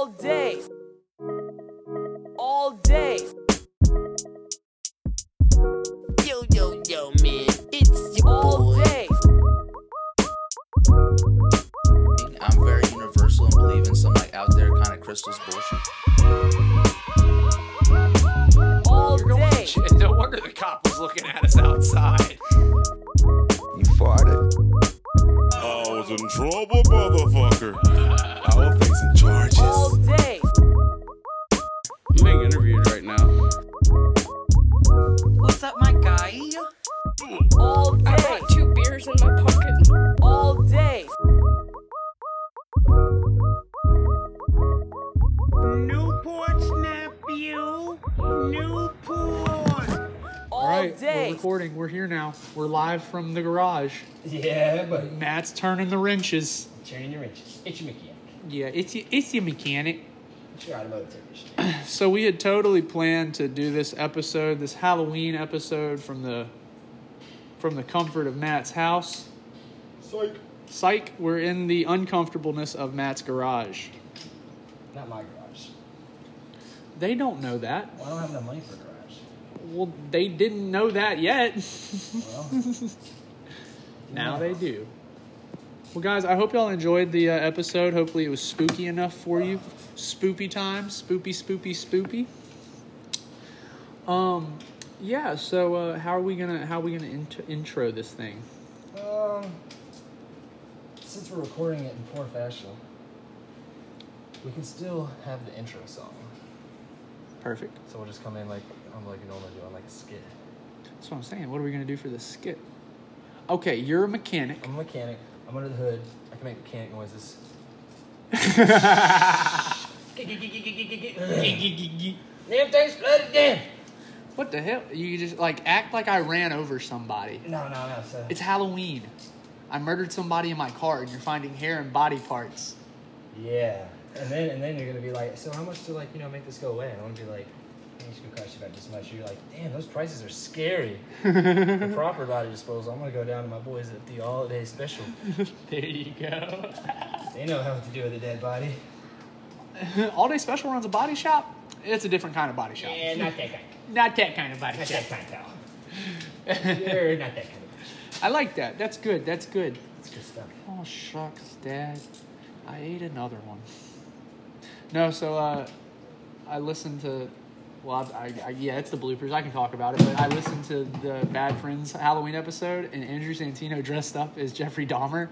all day. From the garage. Yeah, but Matt's turning the wrenches. turning your wrenches. It's your mechanic. Yeah, it's y- it's your mechanic. It's your automotive technician. So we had totally planned to do this episode, this Halloween episode, from the from the comfort of Matt's house. Psych. Psych, we're in the uncomfortableness of Matt's garage. Not my garage. They don't know that. Well, I don't have enough money for a garage. Well, they didn't know that yet. Well, now they do. Well, guys, I hope y'all enjoyed the uh, episode. Hopefully, it was spooky enough for you. Spoopy time, spoopy, spoopy, spoopy. Um, yeah. So, uh, how are we gonna how are we gonna int- intro this thing? um, since we're recording it in poor fashion, we can still have the intro song. Perfect. So we'll just come in like I'm like normally doing like a skit. That's what I'm saying. What are we gonna do for this skit? Okay, you're a mechanic. I'm a mechanic. I'm under the hood. I can make mechanic noises. Damn thing's flooded again. What the hell? You just like act like I ran over somebody. No, no, no. So It's Halloween. I murdered somebody in my car, and you're finding hair and body parts. Yeah, and then and then you're gonna be like, so how much to like you know make this go away? And I'm gonna be like, I think it's gonna cost you about this much. You're like, damn, those prices are scary. For proper body disposal, I'm gonna go down to my boys at the all day special. There you go. They know how to do with a dead body. All Day Special runs a body shop. It's a different kind of body shop. Yeah, not that kind. Not that kind of body Not shop. that kind. You're not that kind of. I like that. That's good. That's good. It's good stuff. Oh shucks, Dad. I ate another one. No, so uh, I listened to. Well, I, I, yeah, it's the bloopers. I can talk about it, but I listened to the Bad Friends Halloween episode, and Andrew Santino dressed up as Jeffrey Dahmer.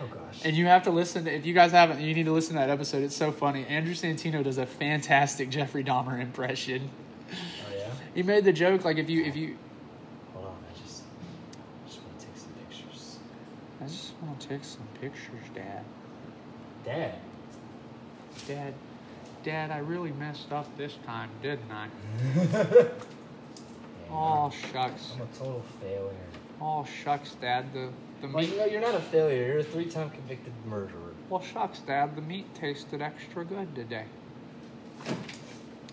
Oh gosh. And you have to listen. To, if you guys haven't, you need to listen to that episode. It's so funny. Andrew Santino does a fantastic Jeffrey Dahmer impression. oh yeah. He made the joke like if you if you. Hold on, I just I just want to take some pictures. I just want to take some pictures, Dad. Dad. Dad, Dad, I really messed up this time, didn't I? Oh shucks. I'm a total failure. Oh shucks, Dad. The the Well, meat. you know, you're not a failure. You're a three-time convicted murderer. Well, shucks, Dad. The meat tasted extra good today.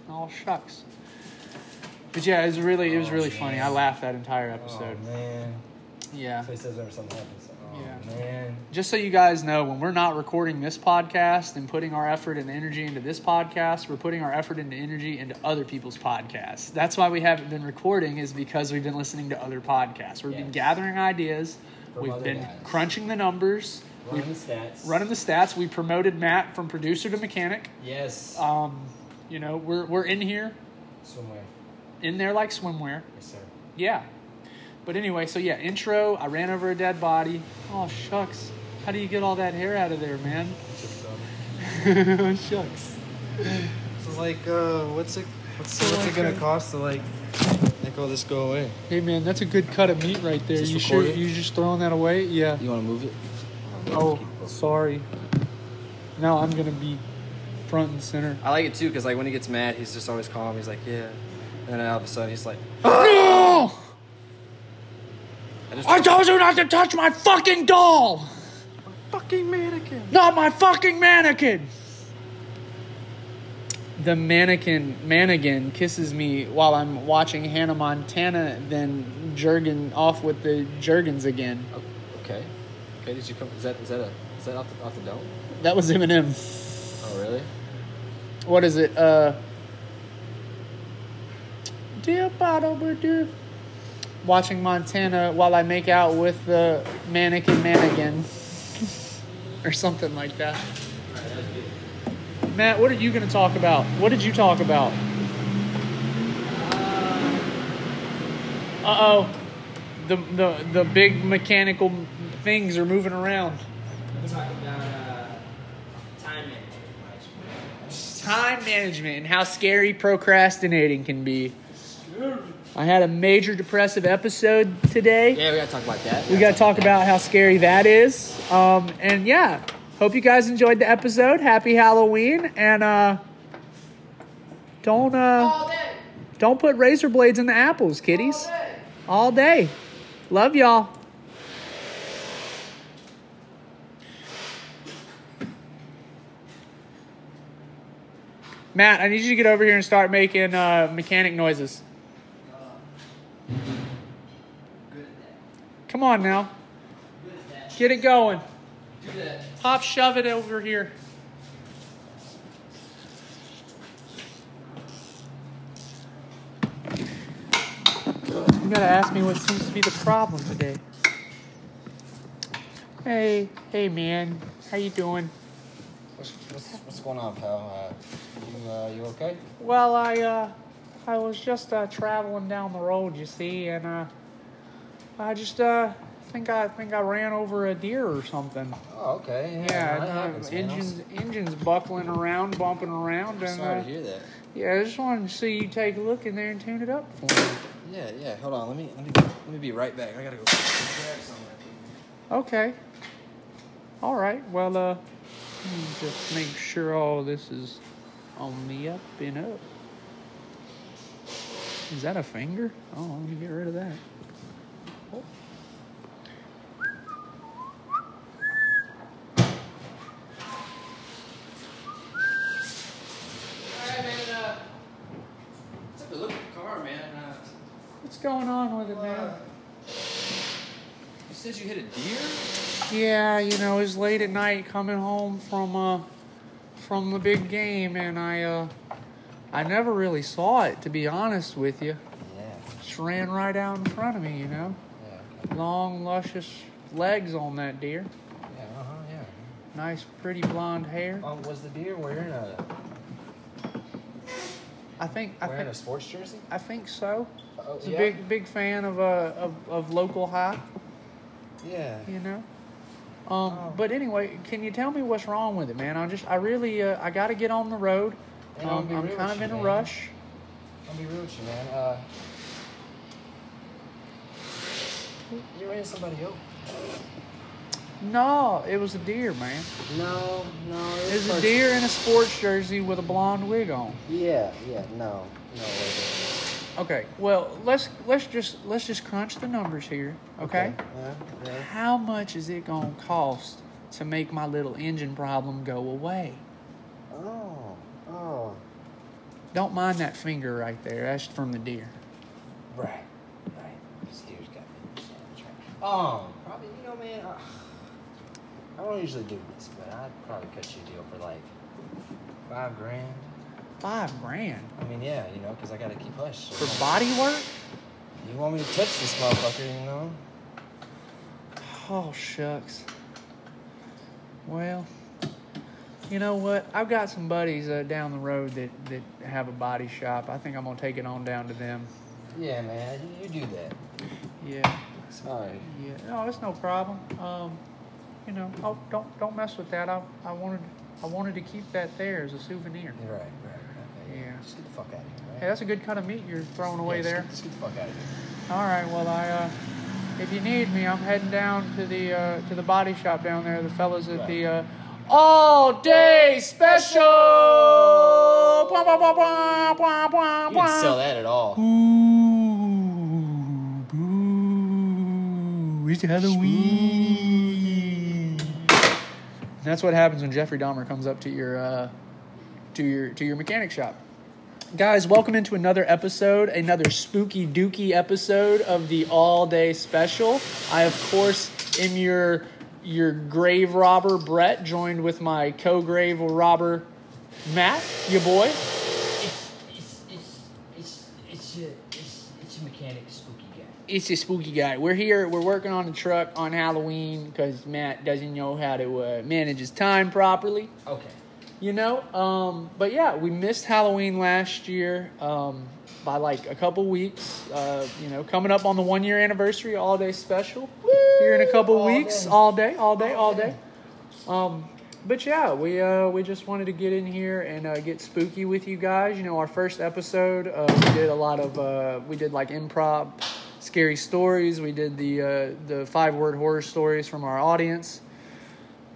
Oh shucks. But yeah, it was really it was Oh, really funny. I laughed that entire episode. Oh man. Yeah. So he says whenever something happens. Yeah. man. Just so you guys know, when we're not recording this podcast and putting our effort and energy into this podcast, we're putting our effort and energy into other people's podcasts. That's why we haven't been recording, is because we've been listening to other podcasts. We've been gathering ideas, From we've been guys. crunching the numbers, Running the stats. running the stats. We promoted Matt from producer to mechanic. Yes. Um, you know, we're, we're in here, Somewhere. in there like swimwear. Yes, sir. Yeah. But anyway, so yeah, intro. I ran over a dead body. Oh shucks. How do you get all that hair out of there, man? oh shucks. So like, uh, what's it? What's, what's it gonna cost to like make all this go away? Hey man, that's a good cut of meat right there. this You sure recorded? you just throwing that away? Yeah. You want to move it? Oh, sorry. Now I'm gonna be front and center. I like it too, cause like when he gets mad, he's just always calm. He's like, yeah. And then all of a sudden, he's like, No! I just I told you not to touch my fucking doll! My fucking mannequin. Not my fucking mannequin! The mannequin mannequin kisses me while I'm watching Hannah Montana, then jerking off with the Jergens again. Oh, okay. Okay. Did you come? Is that is that a is that off the off the dome? That was Eminem. Oh really? what is it? Uh, dear bottle, dear. Watching Montana while I make out with the mannequin mannequin, or something like that. Matt, what are you going to talk about? What did you talk about? Uh oh, the the the big mechanical things are moving around. Talk about uh, time management. time management and how scary procrastinating can be. I had a major depressive episode today. Yeah, we gotta talk about that. We got to talk about how scary that is. Um, and yeah, hope you guys enjoyed the episode. Happy Halloween and uh, don't uh, don't put razor blades in the apples, kiddies. All day. Love y'all. Matt, I need you to get over here and start making uh, mechanic noises. Come on now. Get it going. Pop, shove it over here. You gotta ask me what seems to be the problem today. Hey, hey man, how you doing? What's, what's, what's going on, pal? Uh, you, uh, you okay? Well, I uh, I was just uh, traveling down the road, you see, and uh, I just uh, think I think I ran over a deer or something. Oh, okay. Yeah, Yeah, that uh, happens, man. I'm engines engines buckling around, bumping around, and sorry uh, to hear that. yeah, I just wanted to see you take a look in there and tune it up for me. Yeah, yeah. Hold on. Let me let me let me be right back. I gotta go grab something. Okay. All right. Well, uh, let me just make sure all this is on the up and up. Is that a finger? Oh, let me get rid of that. Oh. Uh, took a look at the car, man. Uh, What's going on with it, man? you said you hit a deer? Yeah, you know, it was late at night coming home from uh from the big game and I uh I never really saw it to be honest with you. Yeah. Just ran right out in front of me, you know. Yeah. Long, luscious legs on that deer. Yeah. Uh huh. Yeah. Nice, pretty blonde hair. Um, was the deer wearing a I think I wearing think a sports jersey? I think so. Oh, He's a big big fan of uh of, of local high, Yeah. you know. Um, Oh. but anyway, can you tell me what's wrong with it, man? I just I really uh, I got to get on the road. And Um, I'm kind of in a man. rush. I'll be real with you, man. Uh, you ran somebody over. No, it was a deer, man. No, no. It was a deer in a sports jersey with a blonde wig on. Yeah, yeah. No, no. Way Okay, well let's let's just let's just crunch the numbers here, okay? Yeah, yeah. How much is it gonna cost to make my little engine problem go away? Oh, oh. Don't mind that finger right there. That's from the deer. Right, right. This deer's got me. That's right. Um, probably, you know, man. Uh, I don't usually do this, but I'd probably cut you a deal for like five grand. Five grand I mean, yeah, you know, because I gotta keep hush. for body work? You want me to touch this motherfucker, you know? Oh shucks. Well, you know what? I've got some buddies uh, down the road that that have a body shop. I think I'm gonna take it on down to them. Yeah, man, you, do that. Yeah. Sorry. Yeah, no, it's no problem. Um, you know, oh, don't don't mess with that. I I wanted I wanted to keep that there as a souvenir. Right, right. Okay. Yeah. Just get the fuck out of here, right? Hey, that's a good cut of meat you're throwing away Yeah, just there. Just get the fuck out of here. All right, well I uh, if you need me, I'm heading down to the uh, to the body shop down there. The fellas at the uh, all day special. You didn't sell that at all. Ooh, boo, it's Halloween. That's what happens when Jeffrey Dahmer comes up to your uh, to your to your mechanic shop. Guys, welcome into another episode, another spooky dooky episode of the all day special. I of course am your your grave robber Brett, joined with my co-grave robber Matt, your boy. It's it's it's it's it's your it's it's your mechanic spooky guy. It's a spooky guy. We're here. We're working on the truck on Halloween because Matt doesn't know how to uh, manage his time properly. Okay. You know, um, but yeah, we missed Halloween last year um, by like a couple weeks. Uh, you know, coming up on the one year anniversary, all day special here in a couple All weeks, day. all day, all day, all day. Um, but yeah, we uh, we just wanted to get in here and uh, get spooky with you guys. You know, our first episode, uh, we did a lot of uh, we did like improv, scary stories. We did the uh, the five word horror stories from our audience.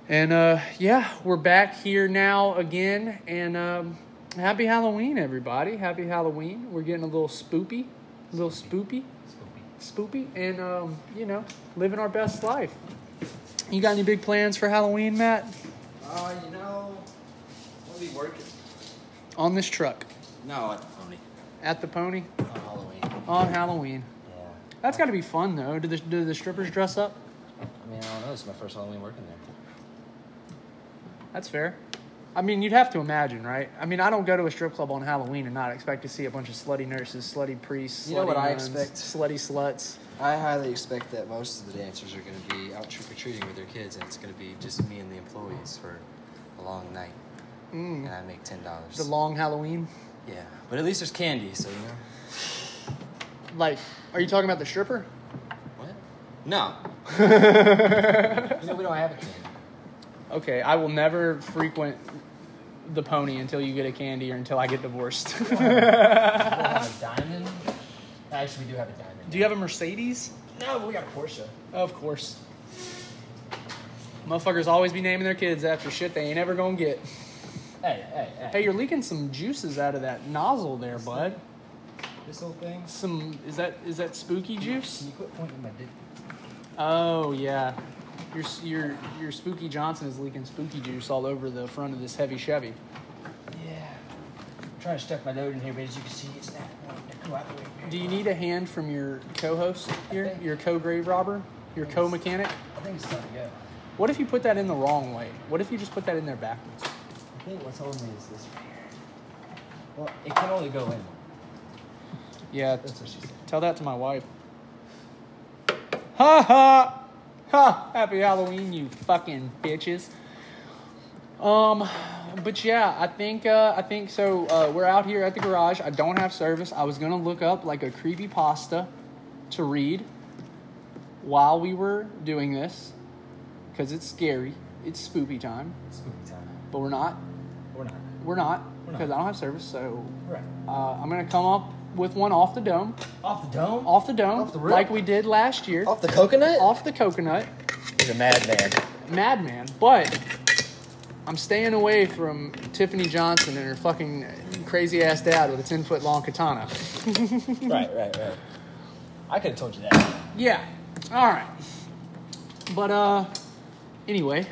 And uh, yeah, we're back here now again. And um, happy Halloween, everybody! Happy Halloween. We're getting a little spoopy, a little spoopy, spoopy, and um, you know, living our best life. You got any big plans for Halloween, Matt? Uh, you know, I'll be working. On this truck, No, at the pony. at the Pony, On Halloween. on Halloween. Yeah. That's got to be fun, though. Do the do the strippers dress up? I mean, I don't know. This is my first Halloween working there. That's fair. I mean, you'd have to imagine, right? I mean, I don't go to a strip club on Halloween and not expect to see a bunch of slutty nurses, slutty priests, You know slutty what I expect? slutty sluts. I highly expect that most of the dancers are going to be out trick or treating with their kids, and it's going to be just me and the employees for a long night, Mm. and I make ten dollars. The long Halloween. yeah, but at least there's candy, so you know. Like, are you talking about the stripper? What? No. You know, we don't have a candy. Okay, I will never frequent the pony until you get a candy or until I get divorced. We don't have a diamond. Actually, we do have a diamond. Do you have a Mercedes? No, but we got a Porsche. Of course. Motherfuckers always be naming their kids after shit they ain't ever gonna get. Hey, hey, hey. Hey, you're leaking some juices out of that nozzle there, bud. This whole thing. Some is that is that spooky juice? Can you quit pointing my dick? Oh yeah, your your your Spooky Johnson is leaking spooky juice all over the front of this heavy Chevy. Yeah. I'm trying to stuff my load in here, but as you can see, it's not wanting to go out the way. Do you need a hand from your co-host here, your co-grave robber, your co-mechanic? I think it's time to go. What if you put that in the wrong way? What if you just put that in there backwards? I think what's holding me is this right here. Well, it can only go in. Yeah, That's what she said. tell that to my wife. Ha ha! Ha! Happy Halloween, you fucking bitches. Um, but yeah, I think uh, I think so. Uh, we're out here at the garage. I don't have service. I was gonna look up like a creepy pasta to read while we were doing this because it's scary. It's spoopy time, Spooky time. but we're not. We're not. We're not We're not. because I don't have service. So Right. uh, I'm gonna come up with one off the dome, Off the dome? off the dome, Off the rip? like we did last year, Off the coconut? off the coconut. He's a madman. madman, but I'm staying away from Tiffany Johnson and her fucking crazy ass dad with a 10 foot long katana. right, right, right. I could have told you that. Yeah, all right. But uh, anyway,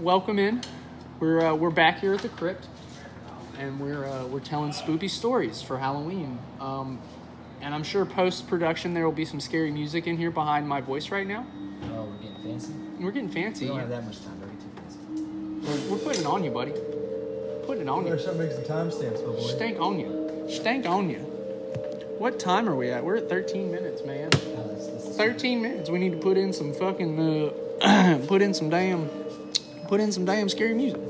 welcome in. We're uh, we're back here at the crypt, and we're uh, we're telling spooky stories for Halloween. Um, and I'm sure post production there will be some scary music in here behind my voice right now. Oh, we're getting fancy. We're getting fancy. We don't have that much time. Don't get too fancy. We're, we're putting it on you, buddy. Putting it on you. start making some timestamps, my boy. Stank on you. Stank on you. What time are we at? We're at 13 minutes, man. No, that's, that's 13 minutes. We need to put in some fucking, uh, put in some damn, put in some damn scary music.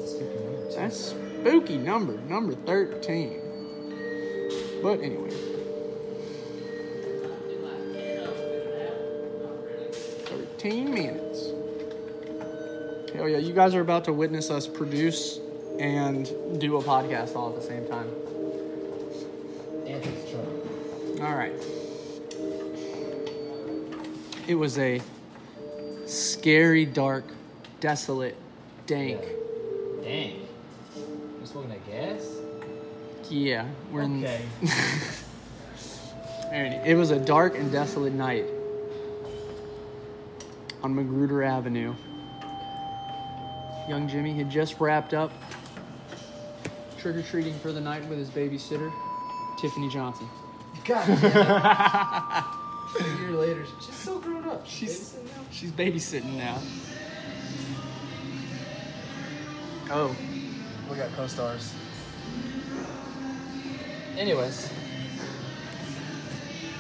That's a spooky number. Number, number 13. But anyway. 13 minutes. Hell yeah, you guys are about to witness us produce and do a podcast all at the same time. All right. It was a scary, dark, desolate, dank. Dang. That gas? Yeah, we're in. Okay. And it was a dark and desolate night on Magruder Avenue. Young Jimmy had just wrapped up trick or treating for the night with his babysitter, Tiffany Johnson. God damn it. A year later, she's so grown up. She's she's babysitting now. Oh, We got co-stars. Anyways,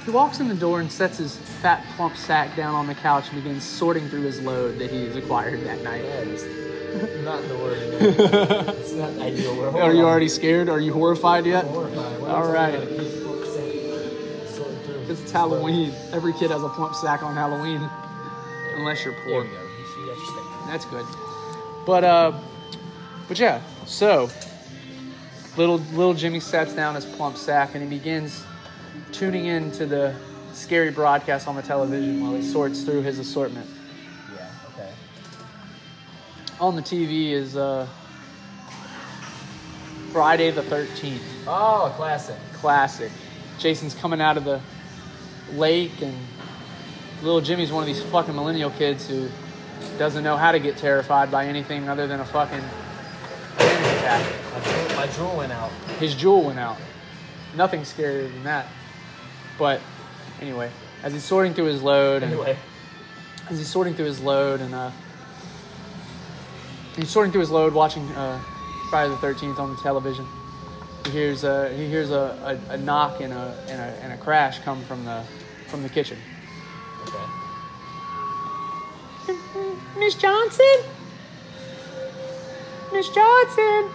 He walks in the door and sets his fat, plump sack down on the couch and begins sorting through his load that he has acquired that night. is not the word. it's not the ideal word. Hold Are you already scared? Are you horrified yet? I'm horrified. All are right. talking about a kid's plump sack sorting through Because it's Halloween. Every kid has a plump sack on Halloween. Unless you're poor. There we go. That's. That's good. But uh but yeah, so little little Jimmy sets down his plump sack and he begins tuning in to the scary broadcast on the television while he sorts through his assortment. Yeah. Okay. On the TV is uh Friday the 13th. Oh, classic. Classic. Jason's coming out of the lake and little Jimmy's one of these fucking millennial kids who doesn't know how to get terrified by anything other than a fucking My Juul, my Juul went out. His Juul went out. Nothing scarier than that. But anyway, as he's sorting through his load and Anyway. as he's sorting through his load and uh he's sorting through his load watching uh Friday the thirteenth on the television. He hears uh he hears a, a, a knock and a, and a and a crash come from the from the kitchen. Okay. Miss Johnson? Miss Johnson?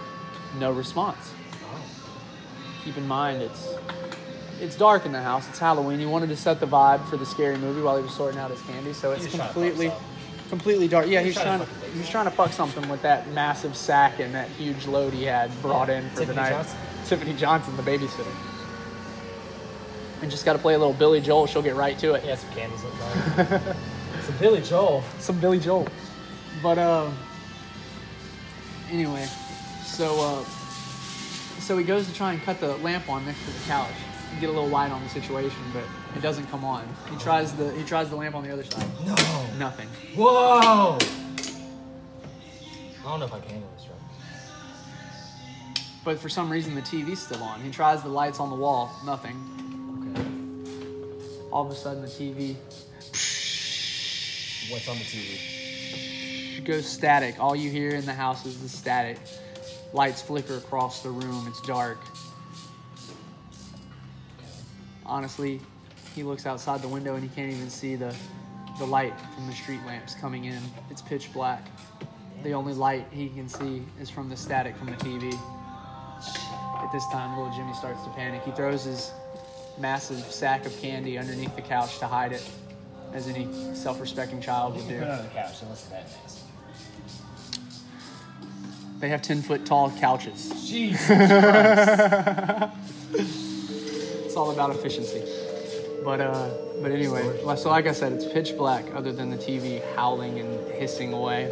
No response. Keep in mind it's it's dark in the house. It's Halloween. He wanted to set the vibe for the scary movie while he was sorting out his candy, so it's was trying to fuck completely completely dark. Yeah, he's trying trying to to fucking he was trying to fuck something with that massive sack and that huge load he had brought in for the Tiffany night. Johnson? Tiffany Johnson, the babysitter. And just got to play a little Billy Joel. She'll get right to it. Yeah, some candles some Billy Joel. some Billy Joel. But uh, anyway, so uh, so he goes to try and cut the lamp on next to the couch and get a little light on the situation, but it doesn't come on. He tries the he tries the lamp on the other side. No. Nothing. Whoa. I don't know if I can handle this, right? But for some reason the TV's still on. He tries the lights on the wall. Nothing. Okay. All of a sudden the TV What's on the TV? goes static. All you hear in the house is the static. Lights flicker across the room. It's dark. Honestly, he looks outside the window and he can't even see the the light from the street lamps coming in. It's pitch black. The only light he can see is from the static from the TV. At this time, little Jimmy starts to panic. He throws his massive sack of candy underneath the couch to hide it, as any self-respecting child would do. Put it on the couch and listen to that. They have 10 foot tall couches. Jesus It's all about efficiency. But uh, but anyway, so like I said, it's pitch black other than the TV howling and hissing away.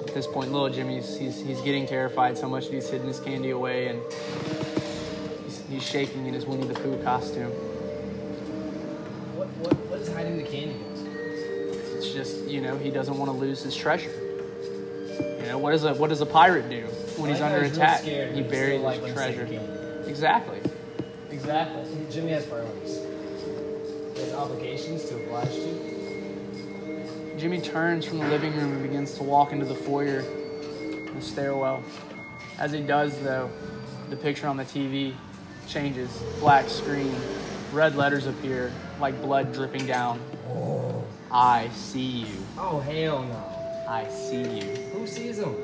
At this point, little Jimmy's he's, he's getting terrified so much that he's hidden his candy away and he's, he's shaking in his Winnie the Pooh costume. What, what, what is hiding the candy? It's just you know he doesn't want to lose his treasure. Know what does a what does a pirate do when he's I like how under he's attack? scared, he buries like, his treasure. Exactly. Exactly. Jimmy has priorities. He has obligations to oblige to. Jimmy turns from the living room and begins to walk into the foyer, the stairwell. As he does, though, the picture on the TV changes. Black screen, red letters appear, like blood dripping down. Oh. I see you. Oh, hell no. I see you. Who sees him?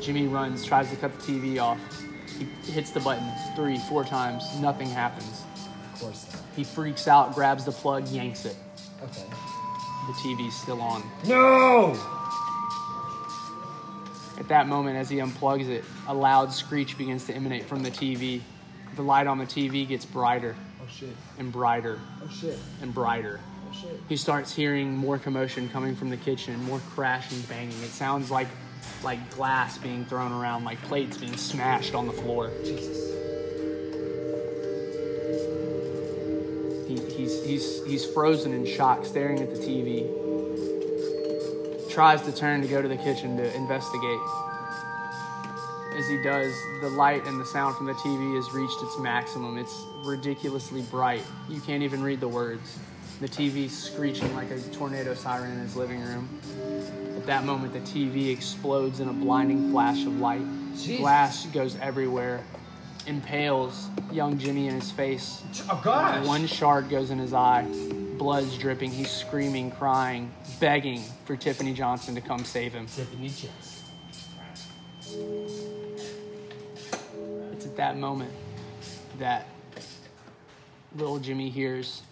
Jimmy runs, tries to cut the TV off. He hits the button three, four times. Nothing happens. Of course not. He freaks out, grabs the plug, yanks it. Okay. The TV's still on. No! At that moment, as he unplugs it, a loud screech begins to emanate from the TV. The light on the TV gets brighter Oh shit. and brighter Oh shit. and brighter. He starts hearing more commotion coming from the kitchen, more crashing, banging. It sounds like like glass being thrown around, like plates being smashed on the floor. Jesus. He, he's, he's, he's frozen in shock, staring at the TV. Tries to turn to go to the kitchen to investigate. As he does, the light and the sound from the TV has reached its maximum. It's ridiculously bright. You can't even read the words. The TV screeching like a tornado siren in his living room. At that moment, the TV explodes in a blinding flash of light. Jesus. Glass goes everywhere. impales young Jimmy in his face. Oh gosh. One shard goes in his eye, blood's dripping. He's screaming, crying, begging for Tiffany Johnson to come save him. Tiffany Johnson. It's at that moment that little Jimmy hears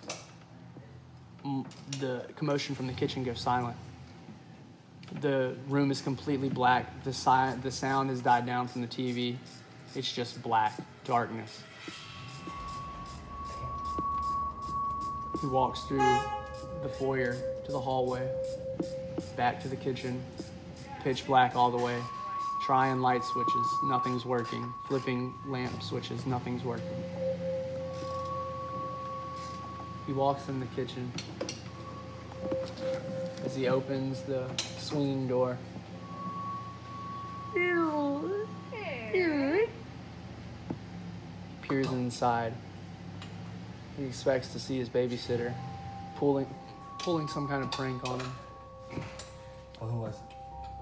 the commotion from the kitchen goes silent. The room is completely black. The, si- the sound has died down from the TV. It's just black, darkness. He walks through the foyer to the hallway, back to the kitchen, pitch black all the way. Trying light switches, nothing's working. Flipping lamp switches, nothing's working. He walks in the kitchen. As he opens the swinging door, peers inside. He expects to see his babysitter pulling, pulling some kind of prank on him. Well, who was it?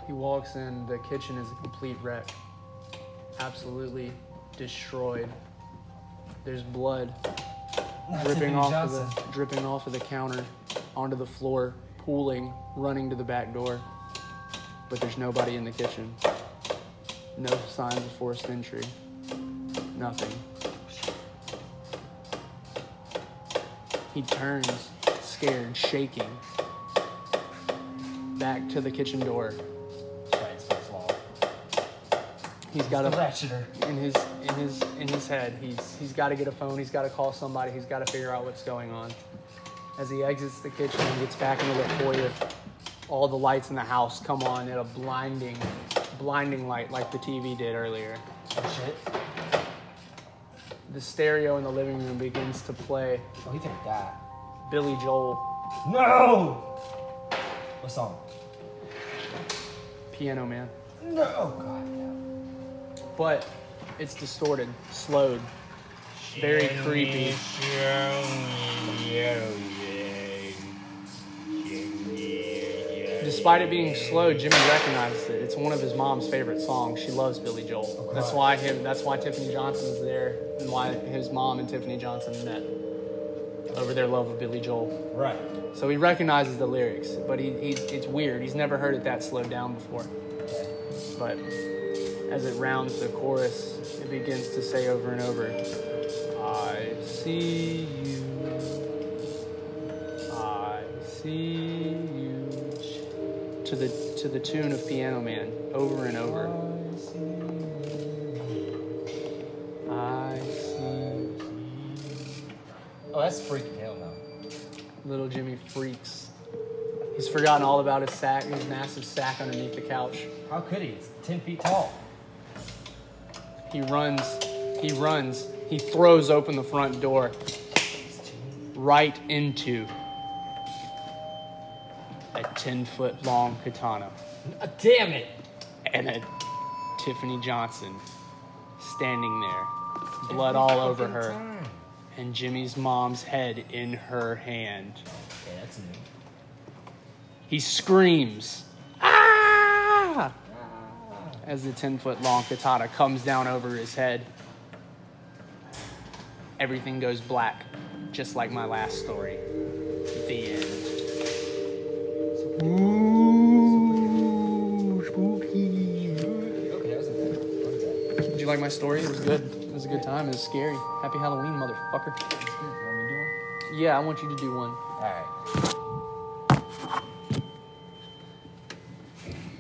He walks in, the kitchen is a complete wreck. Absolutely destroyed. There's blood dripping off of the dripping off of the counter onto the floor, pooling, running to the back door. But there's nobody in the kitchen. No signs of forced entry. Nothing. He turns, scared, shaking, back to the kitchen door. Right, it's my flaw. He's got a ratcheter. in his in his in his head. He's he's got to get a phone. He's got to call somebody. He's got to figure out what's going on. As he exits the kitchen and gets back into the foyer, all the lights in the house come on at a blinding, blinding light like the TV did earlier. Oh shit. The stereo in the living room begins to play Oh, he took that. Billy Joel, No! What song? Piano Man. No! Oh god, no. But it's distorted, slowed, very creepy. Despite it being slow, Jimmy recognizes it. It's one of his mom's favorite songs. She loves Billy Joel. That's why him. That's why Tiffany Johnson's there, and why his mom and Tiffany Johnson met over their love of Billy Joel. Right. So he recognizes the lyrics, but he, he it's weird. He's never heard it that slowed down before. But as it rounds the chorus, it begins to say over and over, "I see you, I see you," to the to the tune of Piano Man, over and over. I see. Oh, that's freaking hell no. Little Jimmy freaks. He's forgotten all about his sack, his massive sack underneath the couch. How could he? It's 10 feet tall. He runs, he runs, he throws open the front door right into a 10 foot long katana Uh, damn it! and a Tiffany Johnson standing there, blood all over her, time. and Jimmy's mom's head in her hand. Okay, that's new. He screams, ah! As the 10 foot long katana comes down over his head. Everything goes black, just like my last story. The end. Ooh, spooky. Okay, that wasn't bad. That? Did you like my story? It was good. It was a good time. It was scary. Happy Halloween, motherfucker. You want me to do one? Yeah, I want you to do one. Alright.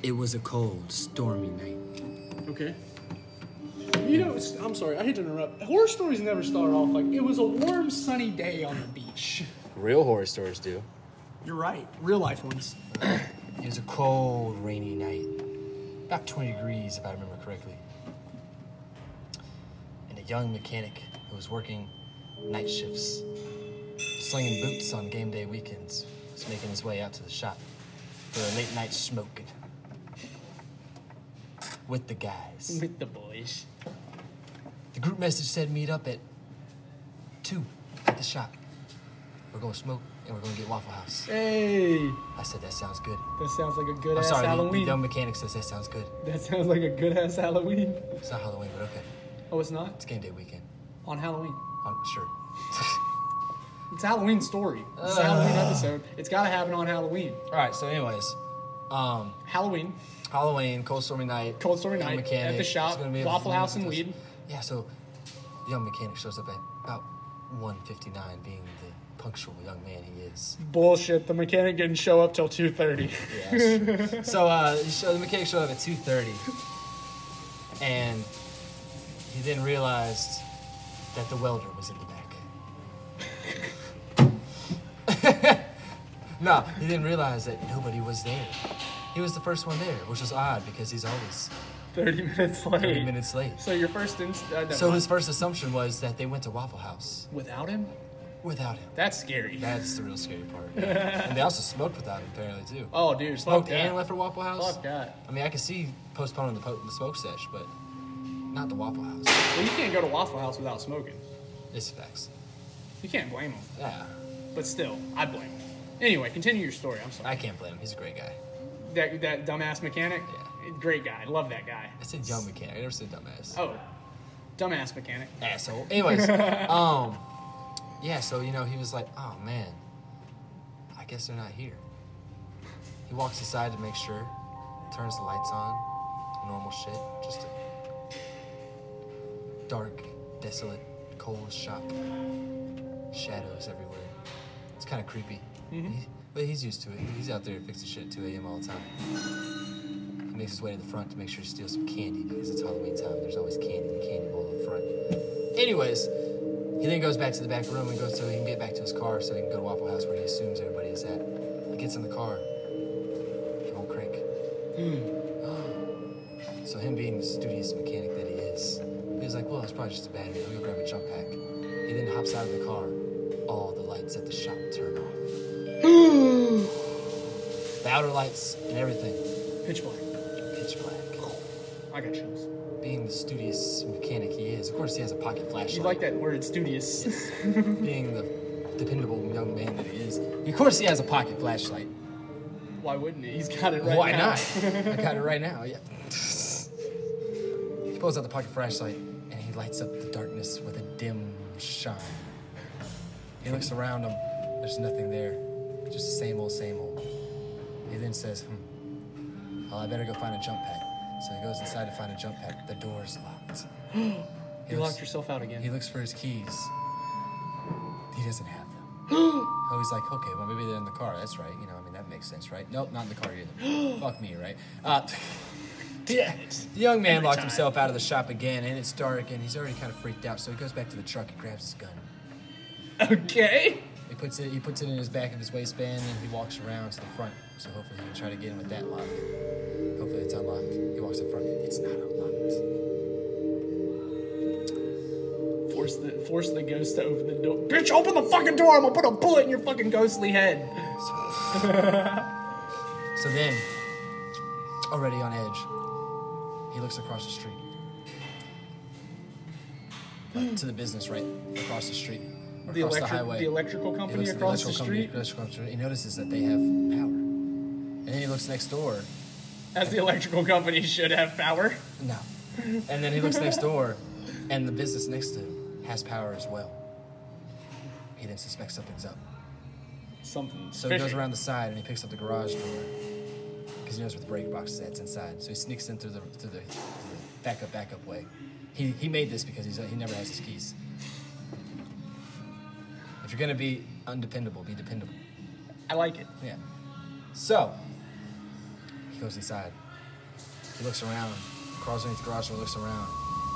It was a cold, stormy night. Okay. You know, it's, I'm sorry, I hate to interrupt. Horror stories never start off like it was a warm, sunny day on the beach. Real horror stories do. You're right. Real life ones. It was a cold, rainy night. About 20 degrees, if I remember correctly. And a young mechanic who was working night shifts, slinging boots on game day weekends, was making his way out to the shop for a late night smoking. With the guys. With the boys. The group message said meet up at 2 at the shop. We're gonna smoke and we're gonna get Waffle House. Hey, I said, that sounds good. that sounds like a good I'm ass sorry, the, the Halloween. young mechanic says that sounds good. that sounds like a good ass Halloween. It's not Halloween, but okay. Oh, it's not It's game day weekend. on Halloween. I'm sure. It's a Halloween story. It's a Halloween episode. It's got to happen on Halloween. All right. So, anyways, um, Halloween, Halloween, cold stormy night. cold stormy night mechanic. at the shop, Waffle House and Weed. Yeah. So, the young mechanic shows up at about 1:59, being the punctual young man he is. Bullshit. The mechanic didn't show up till two thirty. Yes. so uh, he the mechanic showed up at 2.30 and he then realized that the welder was in the back. no, he didn't realize that nobody was there. He was the first one there, which was odd because he's always Thirty minutes late. 30 minutes late. So your first inst- uh, So his first assumption was that they went to Waffle House without him? without him. That's scary. That's the real scary part. and they also smoked without him, apparently, too. Oh, dude, Smoked and left for Waffle House? Fuck that. I mean, I can see postponing the, po- the smoke sesh, but not the Waffle House. Well, you can't go to Waffle House without smoking. It's facts. You can't blame him. Yeah, But still, I blame him. Anyway, continue your story. I'm sorry. I can't blame him. He's a great guy. That that dumbass mechanic. Yeah. Great guy. Love that guy. I said dumb mechanic. I never said dumbass. Oh, dumbass mechanic. Asshole. Anyways, um, yeah. So you know, he was like, "Oh man, I guess they're not here." He walks aside to make sure, turns the lights on, normal shit. Just a dark, desolate, cold shop. Shadows everywhere. It's kind of creepy. He- but he's used to it. He's out there fixing shit at 2 a.m. all the time. He makes his way to the front to make sure he steals some candy because it's Halloween time. There's always candy in the candy bowl up front. Anyways, he then goes back to the back room and goes so he can get back to his car so he can go to Waffle House where he assumes everybody is at. He gets in the car. It won't crank. so him being the studious mechanic that he is, he was like, well, it's probably just a bad battery. I'll go grab a jump pack. He then hops out of the car. All the lights at the shop turn off. Outer lights and everything. Pitch black. Pitch black. I got chills. Being the studious mechanic he is, of course he has a pocket flashlight. You like that word, studious? Being the dependable young man that he is, of course he has a pocket flashlight. Why wouldn't he? He's got it right Why now. Why not? I got it right now. Yeah. he pulls out the pocket flashlight and he lights up the darkness with a dim shine. He looks around him. There's nothing there. Just the same old, same old. He then says, "Hmm. Well, I better go find a jump pack." So he goes inside to find a jump pack. The door's locked. You He looks- locked yourself out again. He looks for his keys. He doesn't have them. oh, he's like, okay, well, maybe they're in the car. That's right. You know, I mean, that makes sense, right? Nope, not in the car either. Fuck me, right? Uh, the, the young man Every locked time. himself out of the shop again, and it's dark, and he's already kind of freaked out. So he goes back to the truck and grabs his gun. Okay. He puts it. He puts it in his back of his waistband, and he walks around to the front. So hopefully he can try to get in with that lock. Hopefully it's unlocked. He walks in front. It's not unlocked. Force the force the ghost to open the door. Bitch, open the fucking door! I'm gonna put a bullet in your fucking ghostly head. So then, already on edge, he looks across the street. Uh, to the business right across the street. The across electric, the highway. the electrical company across the electrical company street. across the street. He notices that they have power. And then he looks next door. As the electrical company should have power. No. And then he looks next door, and the business next to him has power as well. He then suspects something's up. Something. So he goes around the side and he picks up the garage door because he knows where the brake box is at. It's inside. So he sneaks in through the through the, through the backup backup way. He he made this because he's he never has his keys. If you're gonna be undependable, be dependable. I like it. Yeah. So he goes inside. He looks around, crawls underneath the garage door, looks around.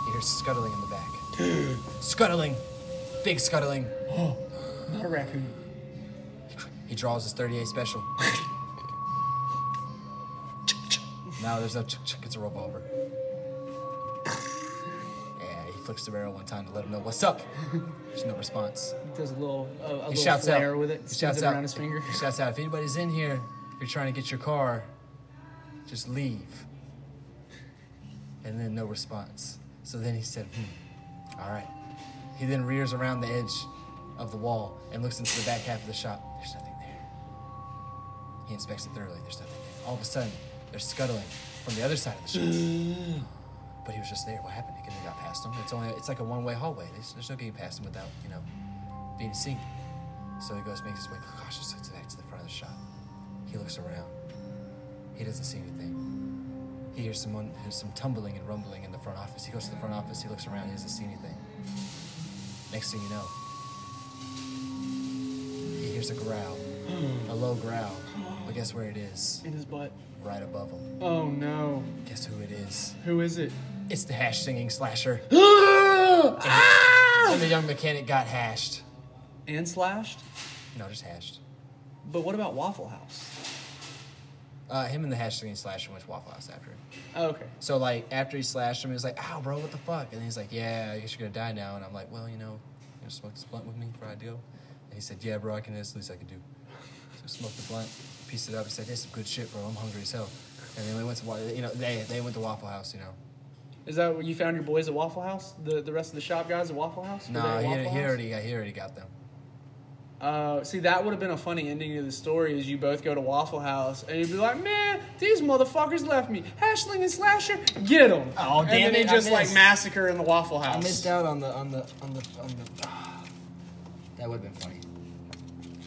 He hears scuttling in the back. scuttling, big scuttling. Oh, Not a raccoon. He draws his 38 special. no, there's no chuck chuck, it's a revolver. Yeah, he flicks the barrel one time to let him know what's up. There's no response. He does a little a, a He little shouts flare out. with it. He shouts it out. around his finger. He shouts out, if anybody's in here, if you're trying to get your car, just leave. And then no response. So then he said, hmm, all right. He then rears around the edge of the wall and looks into the back half of the shop. There's nothing there. He inspects it thoroughly. There's nothing there. All of a sudden, there's scuttling from the other side of the shop. But he was just there. What happened? He couldn't have got past him. It's only it's like a one way hallway. There's, there's no getting past him without you know being seen. So he goes, makes his way cautiously to back to the front of the shop. He looks around. He doesn't see anything. He hears someone some tumbling and rumbling in the front office. He goes to the front office. He looks around. He doesn't see anything. Next thing you know, he hears a growl, a low growl. But guess where it is? In his butt. Right above him. Oh no. Guess who it is? Who is it? It's the hash singing slasher. Ah! and the young mechanic got hashed. And slashed? No, just hashed. But what about Waffle House? Uh, him and the singing slasher went to Waffle House after. Oh, okay. So like after he slashed him, he was like, "Ow, bro, what the fuck?" And he's like, "Yeah, I guess you're gonna die now." And I'm like, "Well, you know, you gonna smoke this blunt with me before I go?" And he said, "Yeah, bro, I can. That's the least I can do." So smoked the blunt, pieced it up. He said, "This is some good shit, bro. I'm hungry as hell." And then we went to, you know, they they went to Waffle House, you know. Is that where you found your boys at Waffle House? The the rest of the shop guys at Waffle House? No, at he, he already got he already got them. Uh, see, that would have been a funny ending to the story. Is you both go to Waffle House and you'd be like, "Man, these motherfuckers left me. Hashling and Slasher, get them!" Oh, and damn then it, they I just like missed. massacre in the Waffle House. I missed out on the on the on the on the. that would have been funny.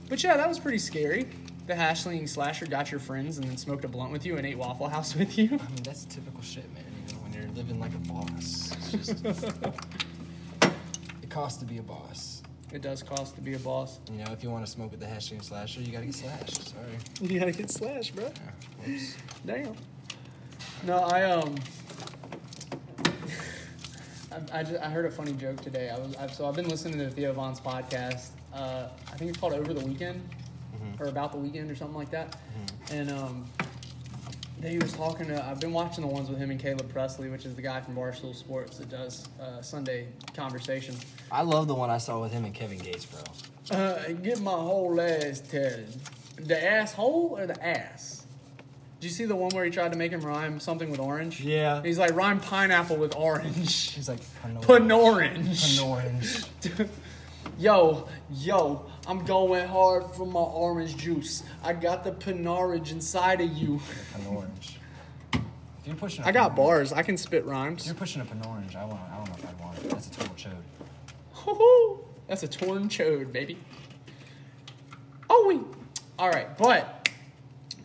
But yeah, that was pretty scary. The Hashling and Slasher got your friends and then smoked a blunt with you and ate Waffle House with you. I mean, that's typical shit, man. You know, when you're living like a boss, it's just it costs to be a boss. It does cost to be a boss. You know, if you want to smoke with the hashtag slasher, you gotta get slashed. Sorry. You gotta get slashed, bro. Whoops. Damn. No, I um. I, I, just, I heard a funny joke today. I was I, so I've been listening to Theo Von's podcast. Uh, I think it's called Over the Weekend or About the Weekend or something like that. And um, then he was talking to. I've been watching the ones with him and Caleb Pressley, which is the guy from Barstool Sports that does uh, Sundae Conversation. I love the one I saw with him and Kevin Gates, bro. Uh, get my whole ass tatted. The asshole or the ass? Did you see the one where he tried to make him rhyme something with orange? Yeah. He's like rhyme pineapple with orange. He's like Panorange. orange. Yo, yo, I'm going hard for my orange juice. I got the panorange inside of you. An orange. If you're pushing, I got bars. I can spit rhymes. you're pushing up an orange, I want. I don't know if I want it. That's a total chode. Hoo-hoo. That's a torn chode, baby. Oh, we. All right, but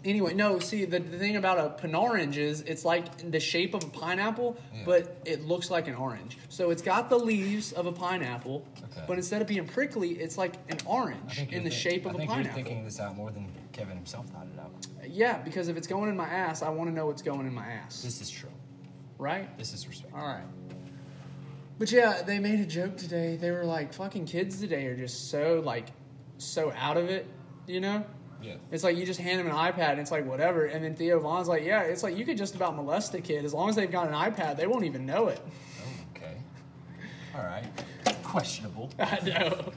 anyway, no. See, the, the thing about a panorange is it's like the shape of a pineapple, but it looks like an orange. So it's got the leaves of a pineapple, Okay. but instead of being prickly, it's like an orange in the shape of I a think pineapple. you're thinking this out more than Kevin himself thought it out. Yeah, because if it's going in my ass, I want to know what's going in my ass. This is true. right? This is respect. All right. But yeah, they made a joke today. They were like, fucking kids today are just so, like, so out of it, you know? Yeah. It's like you just hand them an iPad and it's like, whatever. And then Theo Von's like, yeah, it's like you could just about molest a kid. As long as they've got an iPad, they won't even know it. Okay. All right. Questionable. I know.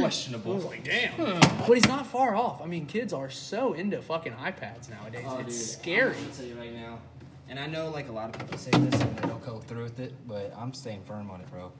Questionable. I was like, damn. But he's not far off. I mean, kids are so into fucking iPads nowadays. Oh, it's dude, scary. I'm gonna tell you right now. And I know like a lot of people say this and they don't go through with it, but I'm staying firm on it, bro.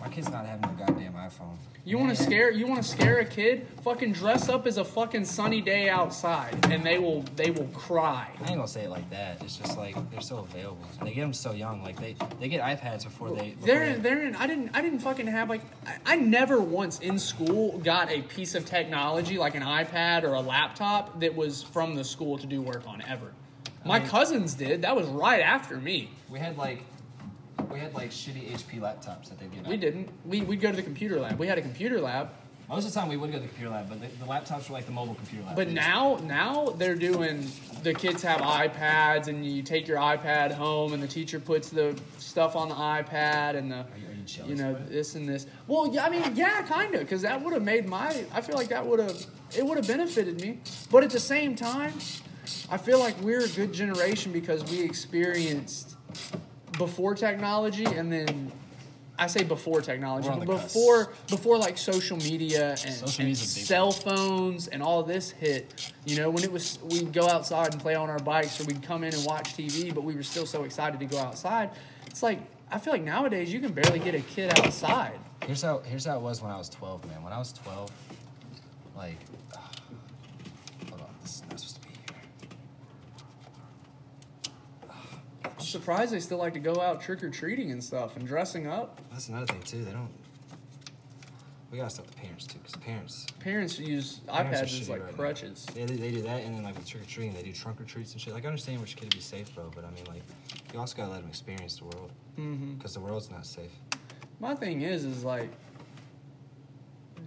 My kid's not having a goddamn iPhone. You want to Man. scare you want to scare a kid? Fucking dress up as a fucking sunny day outside, and they will they will cry. I ain't gonna say it like that. It's just like they're so available. They get them so young. Like they they get iPads before they. Before They're they in, they're in. I didn't I didn't fucking have like I, I never once in school got a piece of technology like an iPad or a laptop that was from the school to do work on ever. My mean- cousins did. That was right after me. we had like we had like shitty HP laptops that they give. We out. didn't. We we'd go to the computer lab. We had a computer lab. Most of the time we would go to the computer lab, but the, the laptops were like the mobile computer lab. But They just- now, now they're doing. The kids have iPads, and you take your iPad home, and the teacher puts the stuff on the iPad, and the, Are you, are you you know, this and this. Well, yeah, I mean, yeah, kind of, because that would have made my. I feel like that would have. It would have benefited me, but at the same time, I feel like we're a good generation because we experienced before technology, and then. I say before technology, but cusp. before before like social media and, Social and media's a big cell phones and all this hit. You know, when it was we'd go outside and play on our bikes, or we'd come in and watch TV, but we were still so excited to go outside. It's like I feel like nowadays you can barely get a kid outside. Here's how here's how it was when I was 12, man. When I was 12, like, hold on, this is not supposed to be here. Surprised they still like to go out trick or treating and stuff and dressing up. That's another thing too. They don't. We gotta stop the parents too, because parents. Parents use parents are iPads as shitty like right now. crutches. Yeah, they, they do that, and then like with trick or treating, they do trunk or treats and shit. Like I understand which kid to be safe, bro, but I mean like, you also gotta let them experience the world, hmm because the world's not safe. My thing is, is like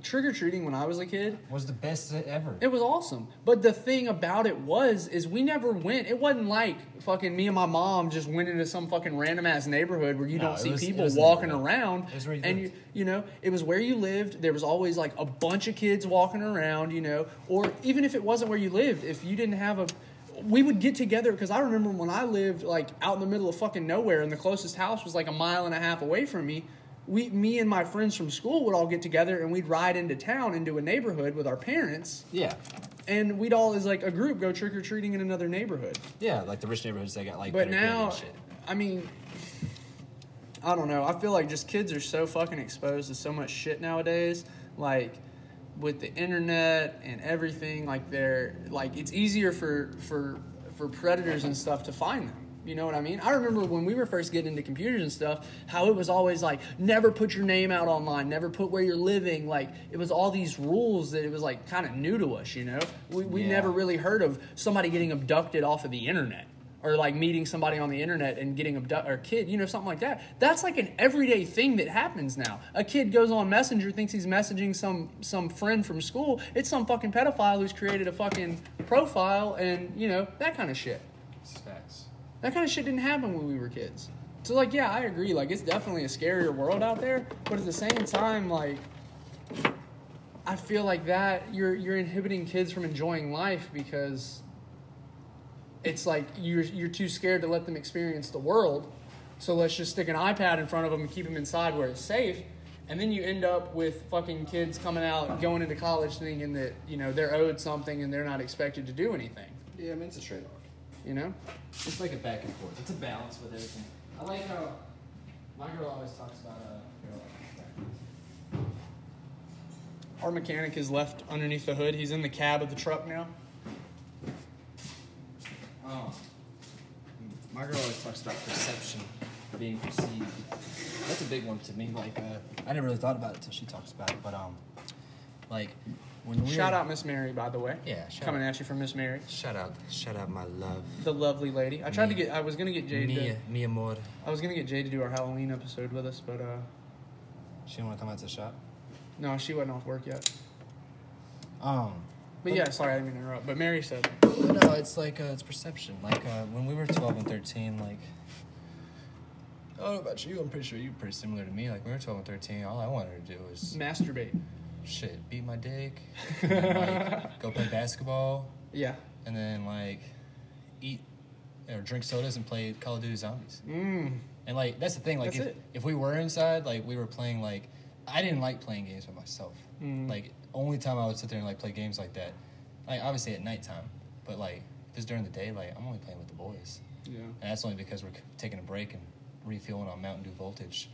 trick or treating when I was a kid. Was the best ever. It was awesome. But the thing about it was, is we never went. It wasn't like fucking me and my mom just went into some fucking random ass neighborhood where you No, don't see was- people walking around. It was where you and you, you know, it was where you lived. There was always like a bunch of kids walking around, you know, or even if it wasn't where you lived, if you didn't have a we would get together because I remember when I lived like out in the middle of fucking nowhere and the closest house was like a mile and a half away from me. We, me and my friends from school would all get together and we'd ride into town into a neighborhood with our parents Yeah, and we'd all as like a group go trick or treating in another neighborhood. yeah, like the rich neighborhoods, they got like. But now. I mean, I don't know. I feel like just kids are so fucking exposed to so much shit nowadays. Like with the internet and everything, like they're like it's easier for for for predators and stuff to find them. You know what I mean? I remember when we were first getting into computers and stuff, how it was always like never put your name out online, never put where you're living. Like it was all these rules that it was like kind of new to us. You know, we we Yeah. never really heard of somebody getting abducted off of the internet or like meeting somebody on the internet and getting abducted or a kid, you know, something like that. That's like an everyday thing that happens now. A kid goes on Messenger, thinks he's messaging some some friend from school. It's some fucking pedophile who's created a fucking profile and you know that kind of shit. That kind of shit didn't happen when we were kids. So like, yeah, I agree. Like, it's definitely a scarier world out there, but at the same time, like, I feel like that you're you're inhibiting kids from enjoying life because it's like you're you're too scared to let them experience the world. So let's just stick an iPad in front of them and keep them inside where it's safe. And then you end up with fucking kids coming out, going into college, thinking that you know they're owed something and they're not expected to do anything. Yeah, I mean it's a trade off. You know. It's like a back and forth. It's a balance with everything. I like how my girl always talks about uh. Our mechanic is left underneath the hood. He's in the cab of the truck now. Um, my girl always talks about perception being perceived. That's a big one to me. Like, uh, I never really thought about it until she talks about it. But um, like when Shout out Miss Mary, by the way. Yeah, shout Coming out. at you from Miss Mary, Shout out, shout out, my love. the lovely lady. I tried to get. I was gonna get Jade. Mia, To, Mia Amor. I was gonna get Jade to do our Halloween episode with us, but uh, She didn't want to come out to the shop. no, she wasn't off work yet. Um, But yeah, sorry, I didn't mean to interrupt. But Mary said, no, it's like uh, it's perception. Like uh, when we were twelve and thirteen, like. I don't know about you. I'm pretty sure you're pretty similar to me. Like when we were 12 and 13, all I wanted to do was masturbate. Shit, beat my dick, then, like, go play basketball, Yeah. and then like eat or drink sodas and play Call of Duty Zombies. Mm. And like that's the thing. Like That's if, it. if we were inside, like we were playing like I didn't like playing games by myself. Mm. Like only time I would sit there and like play games like that, like obviously at nighttime. But like if it's during the day, like I'm only playing with the boys, Yeah. and that's only because we're taking a break and refueling on Mountain Dew Voltage.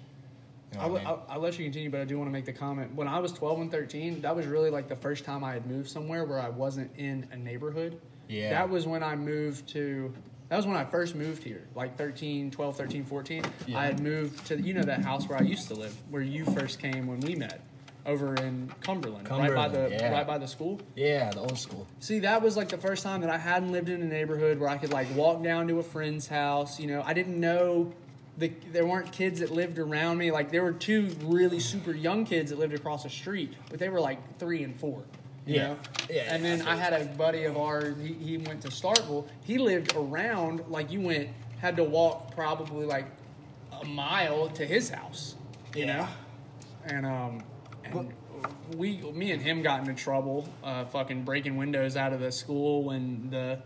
You know I mean? I'll, I'll let you continue, but I do want to make the comment. When I was 12 and 13, that was really like the first time I had moved somewhere where I wasn't in a neighborhood. Yeah. That was when I moved to, that was when I first moved here, like 13, 12, 13, 14. Yeah. I had moved to, you know, that house where I used to live, where you first came when we met, over in Cumberland, right by the yeah. right by the school. yeah, the old school. See, that was like the first time that I hadn't lived in a neighborhood where I could like walk down to a friend's house. You know, I didn't know the there weren't kids that lived around me. Like there were two really super young kids that lived across the street, but they were like three and four. You Yeah. know? Yeah, And yeah, then I had a buddy of ours. He, he went to Starkville. He lived around like you went had to walk probably like a mile to his house. You know. And um, and we, me and him got into trouble, uh, fucking breaking windows out of the school when the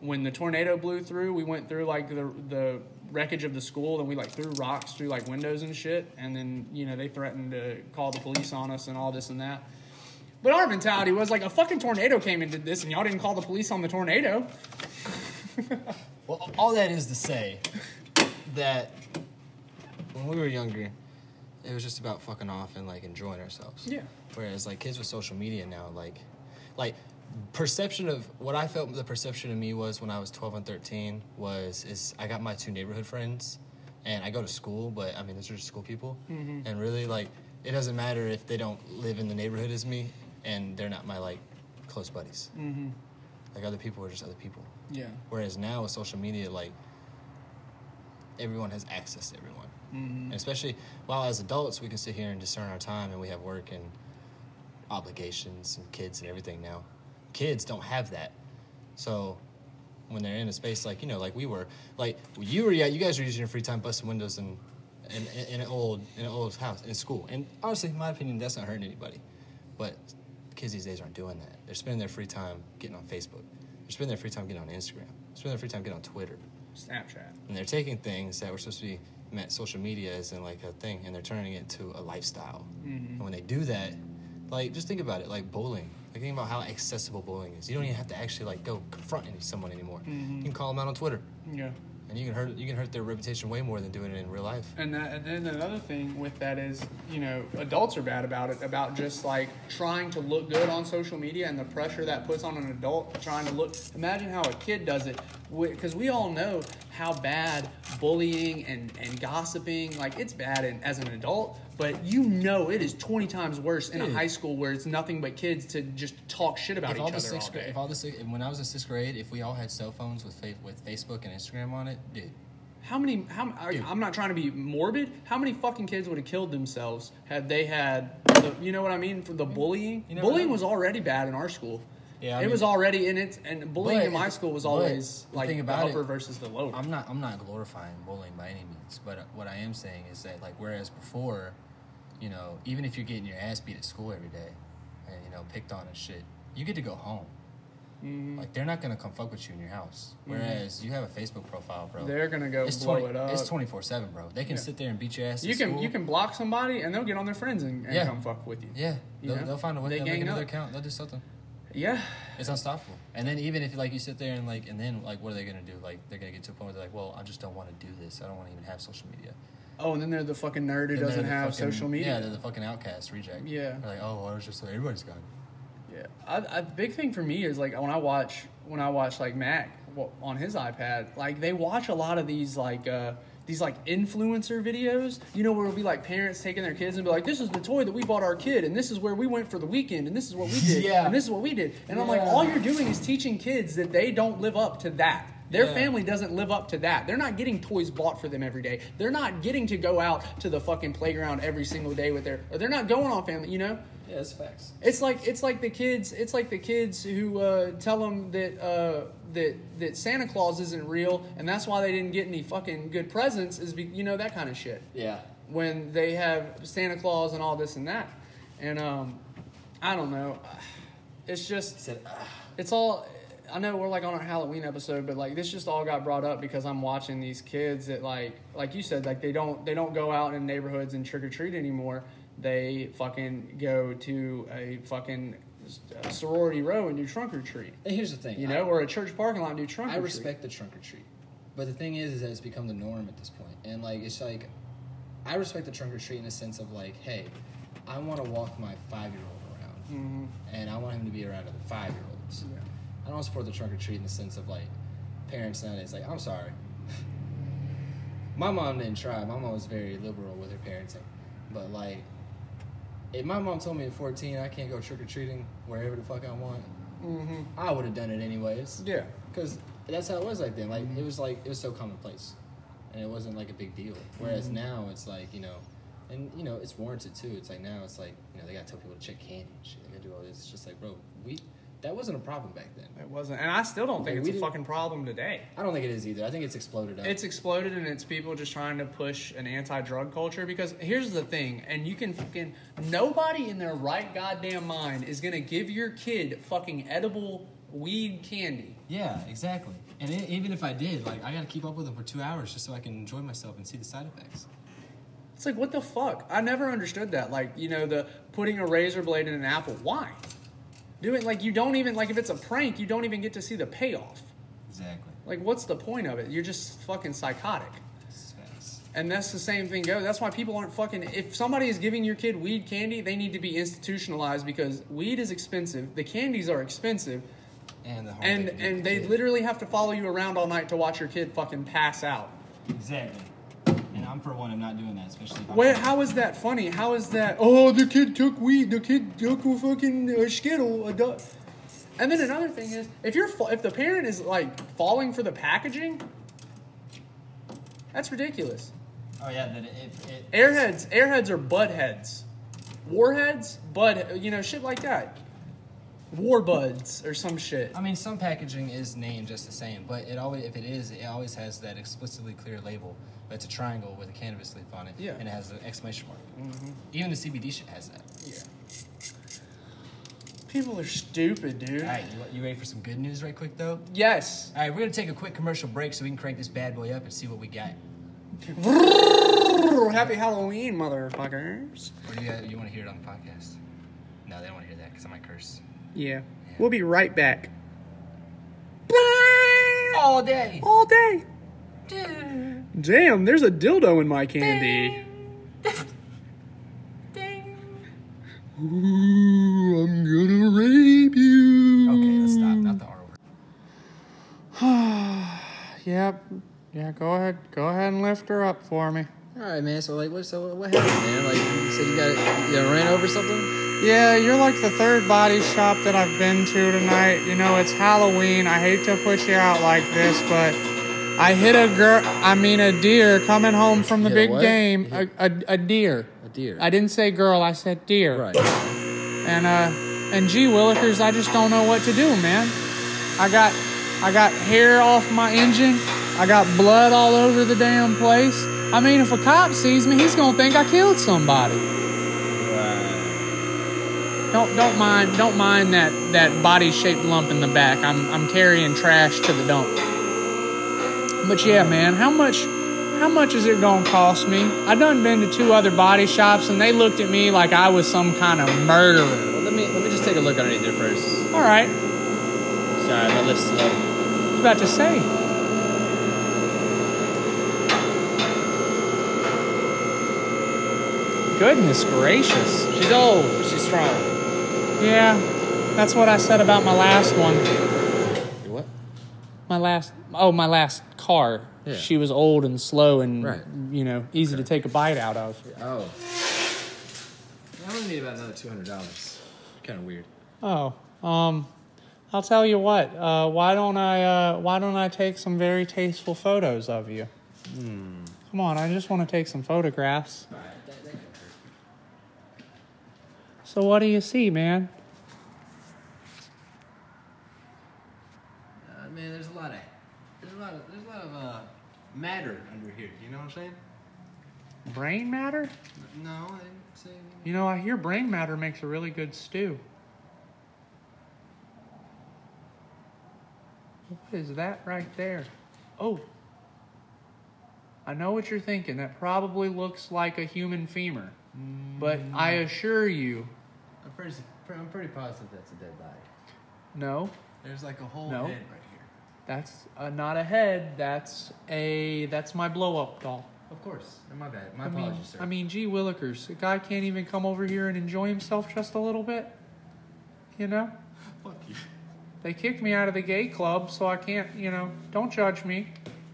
when the tornado blew through. We went through like the the wreckage of the school, and we like threw rocks through like windows and shit. And then you know they threatened to call the police on us and all this and that. But our mentality was like a fucking tornado came and did this, and y'all didn't call the police on the tornado. Well, all that is to say that when we were younger, it was just about fucking off and like enjoying ourselves. Yeah. Whereas like kids with social media now, like, like perception of what I felt the perception of me was when I was 12 and 13 was is I got my two neighborhood friends and I go to school, but I mean those are just school people, Mhm. and really like it doesn't matter if they don't live in the neighborhood as me and they're not my like close buddies. Mm-hmm. Like other people are just other people. Yeah. Whereas now with social media, like everyone has access to everyone. Mhm. And especially while as adults we can sit here and discern our time and we have work and obligations and kids and everything now. Kids don't have that. So when they're in a space like, you know, like we were, like you were, yeah, you guys were using your free time busting windows in, in, in an old, in an old house, in school. And honestly, in my opinion, that's not hurting anybody. But kids these days aren't doing that. They're spending their free time getting on Facebook. They're spending their free time getting on Instagram. They're spending their free time getting on Twitter. Snapchat. And they're taking things that were supposed to be meant social media as in like a thing, and they're turning it into a lifestyle. Mhm. And when they do that, like just think about it, like bowling. Like think about how accessible bowling is. You don't even have to actually like go confront someone anymore. Mhm. You can call them out on Twitter, Yeah. and you can hurt you can hurt their reputation way more than doing it in real life. And, that, and then another thing with that is, you know, adults are bad about it, about just like trying to look good on social media and the pressure that puts on an adult trying to look. Imagine how a kid does it, because we all know how bad bullying and, and gossiping, like it's bad in, as an adult, but you know it is 20 times worse in a high school where it's nothing but kids to just talk shit about if each all other the sixth all grade, day. if all the when I was in sixth grade, if we all had cell phones with fa- with Facebook and Instagram on it, dude, How many? How I- I'm not trying to be morbid. How many fucking kids would have killed themselves had they had, the, you know what I mean, for the bullying? You never Bullying was already bad in our school. Yeah, I it mean- was already in it, and bullying in my school was always like the about upper it- versus the lower. I'm not I'm not glorifying bullying by any means, but what I am saying is that like whereas before, you know, even if you're getting your ass beat at school every day, and you know picked on and shit, you get to go home. Mhm. Like they're not gonna come fuck with you in your house. Mhm. Whereas you have a Facebook profile, bro. They're gonna go it's blow 20 it up. It's twenty four seven, bro. They can Yeah. sit there and beat your ass. you can school. you can block somebody and they'll get on their friends and, and Yeah. come fuck with you. Yeah, You they'll, they'll find a way. They They will make another up. account. They'll do something. Yeah. It's unstoppable. And then even if like you sit there and like and then like what are they gonna do? Like they're gonna get to a point where they're like, well, I just don't want to do this. I don't want to even have social media. Oh, and then they're the fucking nerd who doesn't the have fucking- social media. Yeah, they're the fucking outcast reject. Yeah. They're like, oh, well, I was just like everybody's got it. Yeah, I, I, big thing for me is like when I watch when I watch like Mac on his iPad, like they watch a lot of these like uh, these like influencer videos. You know, where it'll be like parents taking their kids and be like, "This is the toy that we bought our kid, and this is where we went for the weekend, and this is what we did, Yeah. and this is what we did." And I'm like, all you're doing is teaching kids that they don't live up to that. Their Yeah. family doesn't live up to that. They're not getting toys bought for them every day. They're not getting to go out to the fucking playground every single day with their. Or they're not going on family. You know. Yeah, it's facts. It's like it's like the kids. It's like the kids who uh, tell them that uh, that that Santa Claus isn't real, and that's why they didn't get any fucking good presents. Is be, you know that kind of shit. Yeah. When they have Santa Claus and all this and that, and um, I don't know. It's just it's all. I know we're like on our Halloween episode, but like this just all got brought up because I'm watching these kids that like like you said like they don't they don't go out in neighborhoods and trick or treat anymore. They fucking go to a fucking uh, sorority row and do trunk or treat. And here's the thing, you I- know, or a church parking lot and do trunk I or treat. respect the trunk or treat, but the thing is, is that it's become the norm at this point. and like it's like, I respect the trunk or treat in the sense of like, hey, I want to walk my five year old around, Mhm. and I want him to be around other five year olds. Yeah. I don't support the trunk or treat in the sense of like, parents nowadays like, I'm sorry. my mom didn't try. My mom was very liberal with her parenting, but like, if my mom told me at 14 I can't go trick or treating wherever the fuck I want, Mhm. I would have done it anyways. Yeah. Because that's how it was like then. Like it was like it was so commonplace, and it wasn't like a big deal. Whereas Mhm. now it's like you know, and you know it's warranted too. It's like now it's like you know they gotta tell people to check candy and shit. They gotta do all this. It's just like bro, we that wasn't a problem back then. It wasn't, and I still don't think Like, it's a fucking problem today. I don't think it is either. I think it's exploded up. It's exploded and it's people just trying to push an anti-drug culture because here's the thing, and you can fucking nobody in their right goddamn mind is gonna give your kid fucking edible weed candy. yeah, exactly. And e even if I did, like I gotta keep up with them for two hours just so I can enjoy myself and see the side effects. It's like what the fuck? I never understood that. Like you know the putting a razor blade in an apple. Why? Doing like you don't even like if it's a prank, you don't even get to see the payoff. Exactly. Like what's the point of it? You're just fucking psychotic. And that's the same thing goes. That's why people aren't fucking. If somebody is giving your kid weed candy, they need to be institutionalized because weed is expensive. The candies are expensive, And the and they and they literally have to follow you around all night to watch your kid fucking pass out. Exactly. I'm for one of not doing that, especially. I'm Wait, how is that funny? How is that? Oh, the kid took weed. The kid took a fucking uh, skittle. A du-" And then another thing is, if you're if the parent is like falling for the packaging, that's ridiculous. Oh yeah, that if it. Airheads, airheads are bud heads. Warheads, bud, you know, shit like that. War buds or some shit. I mean, some packaging is named just the same, but it always, if it is, it always has that explicitly clear label. But it's a triangle with a cannabis leaf on it, Yeah. and it has an exclamation mark. Mm-hmm. Even the CBD shit has that. Yeah. People are stupid, dude. All right, you, you ready for some good news, right quick though? Yes. All right, we're gonna take a quick commercial break so we can crank this bad boy up and see what we got. Happy Halloween, motherfuckers. Or do you, you want to hear it on the podcast? No, they don't want to hear that because I might curse. Yeah. We'll be right back. All day. All day. Damn, there's a dildo in my candy. Ding. Ding. Ooh, I'm gonna rape you. Okay, let's stop. Not the R word. Yep. Yeah, go ahead. Go ahead and lift her up for me. All right, man. So like, what? So what happened, man? Like, you said you got you got ran over something? Yeah, you're like the third body shop that I've been to tonight. You know, it's Halloween. I hate to put you out like this, but I hit a girl, I mean a deer coming home from the big what? game. A, a, a deer. A deer. I didn't say girl, I said deer. Right. And uh and gee willikers, I just don't know what to do, man. I got I got hair off my engine. I got blood all over the damn place. I mean, if a cop sees me, he's gonna think I killed somebody. Don't don't mind don't mind that that body shaped lump in the back. I'm I'm carrying trash to the dump. But yeah, man, how much how much is it gonna cost me? I done been to two other body shops and they looked at me like I was some kind of murderer. Well, let me let me just take a look underneath there first. All right, Sorry, my lift's slow. I was about to say. Goodness gracious. She's old, but she's strong. Yeah, that's what I said about my last one. What? My last, oh, my last car. Yeah. She was old and slow and, Right. you know, easy to take a bite out of. Oh. I'm gonna need about another two hundred dollars. Kind of weird. Oh, um, I'll tell you what. Uh, why don't I? Uh, why don't I take some very tasteful photos of you? Come on, I just want to take some photographs. So what do you see, man? Uh, man, there's a lot of there's a lot of there's a lot of uh, matter under here. You know what I'm saying? Brain matter? No, I didn't say. You know, I hear brain matter makes a really good stew. What is that right there? Oh. I know what you're thinking. That probably looks like a human femur. But I assure you, pretty I'm pretty positive that's a dead body. no, There's like a whole No. head right here. that's uh, not a head. That's a that's my blow up doll. Of course. My bad. My I mean, apologies, sir. I mean, gee willikers, a guy can't even come over here and enjoy himself just a little bit. You know? fuck you. They kicked me out of the gay club, so I can't, you know, don't judge me.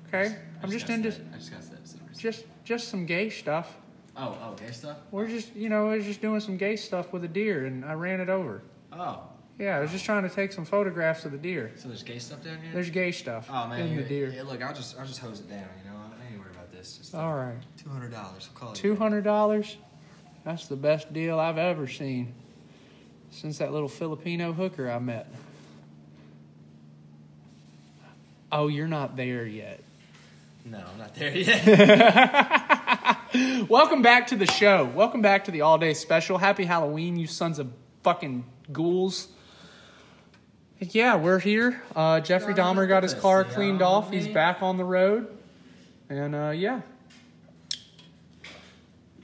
Okay? I'm just got into I just got that serious. just just some gay stuff. Oh, oh, gay stuff. We're just, you know, I was just doing some gay stuff with a deer and I ran it over. Oh, Yeah, I was just trying to take some photographs of the deer. so there's gay stuff down here. There's gay stuff oh man, in the deer. Yeah, look, I'll just I'll just hose it down. You know, I ain't worried about this. Just All right. two hundred dollars. I'll call it. Two hundred dollars? That's the best deal I've ever seen. Since that little Filipino hooker I met. Oh, you're not there yet. No, I'm not there yet. Welcome back to the show. Welcome back to the all day special. Happy Halloween, you sons of fucking ghouls. Yeah, we're here. Uh, Jeffrey Dahmer got his car cleaned off. He's back on the road. And uh, yeah.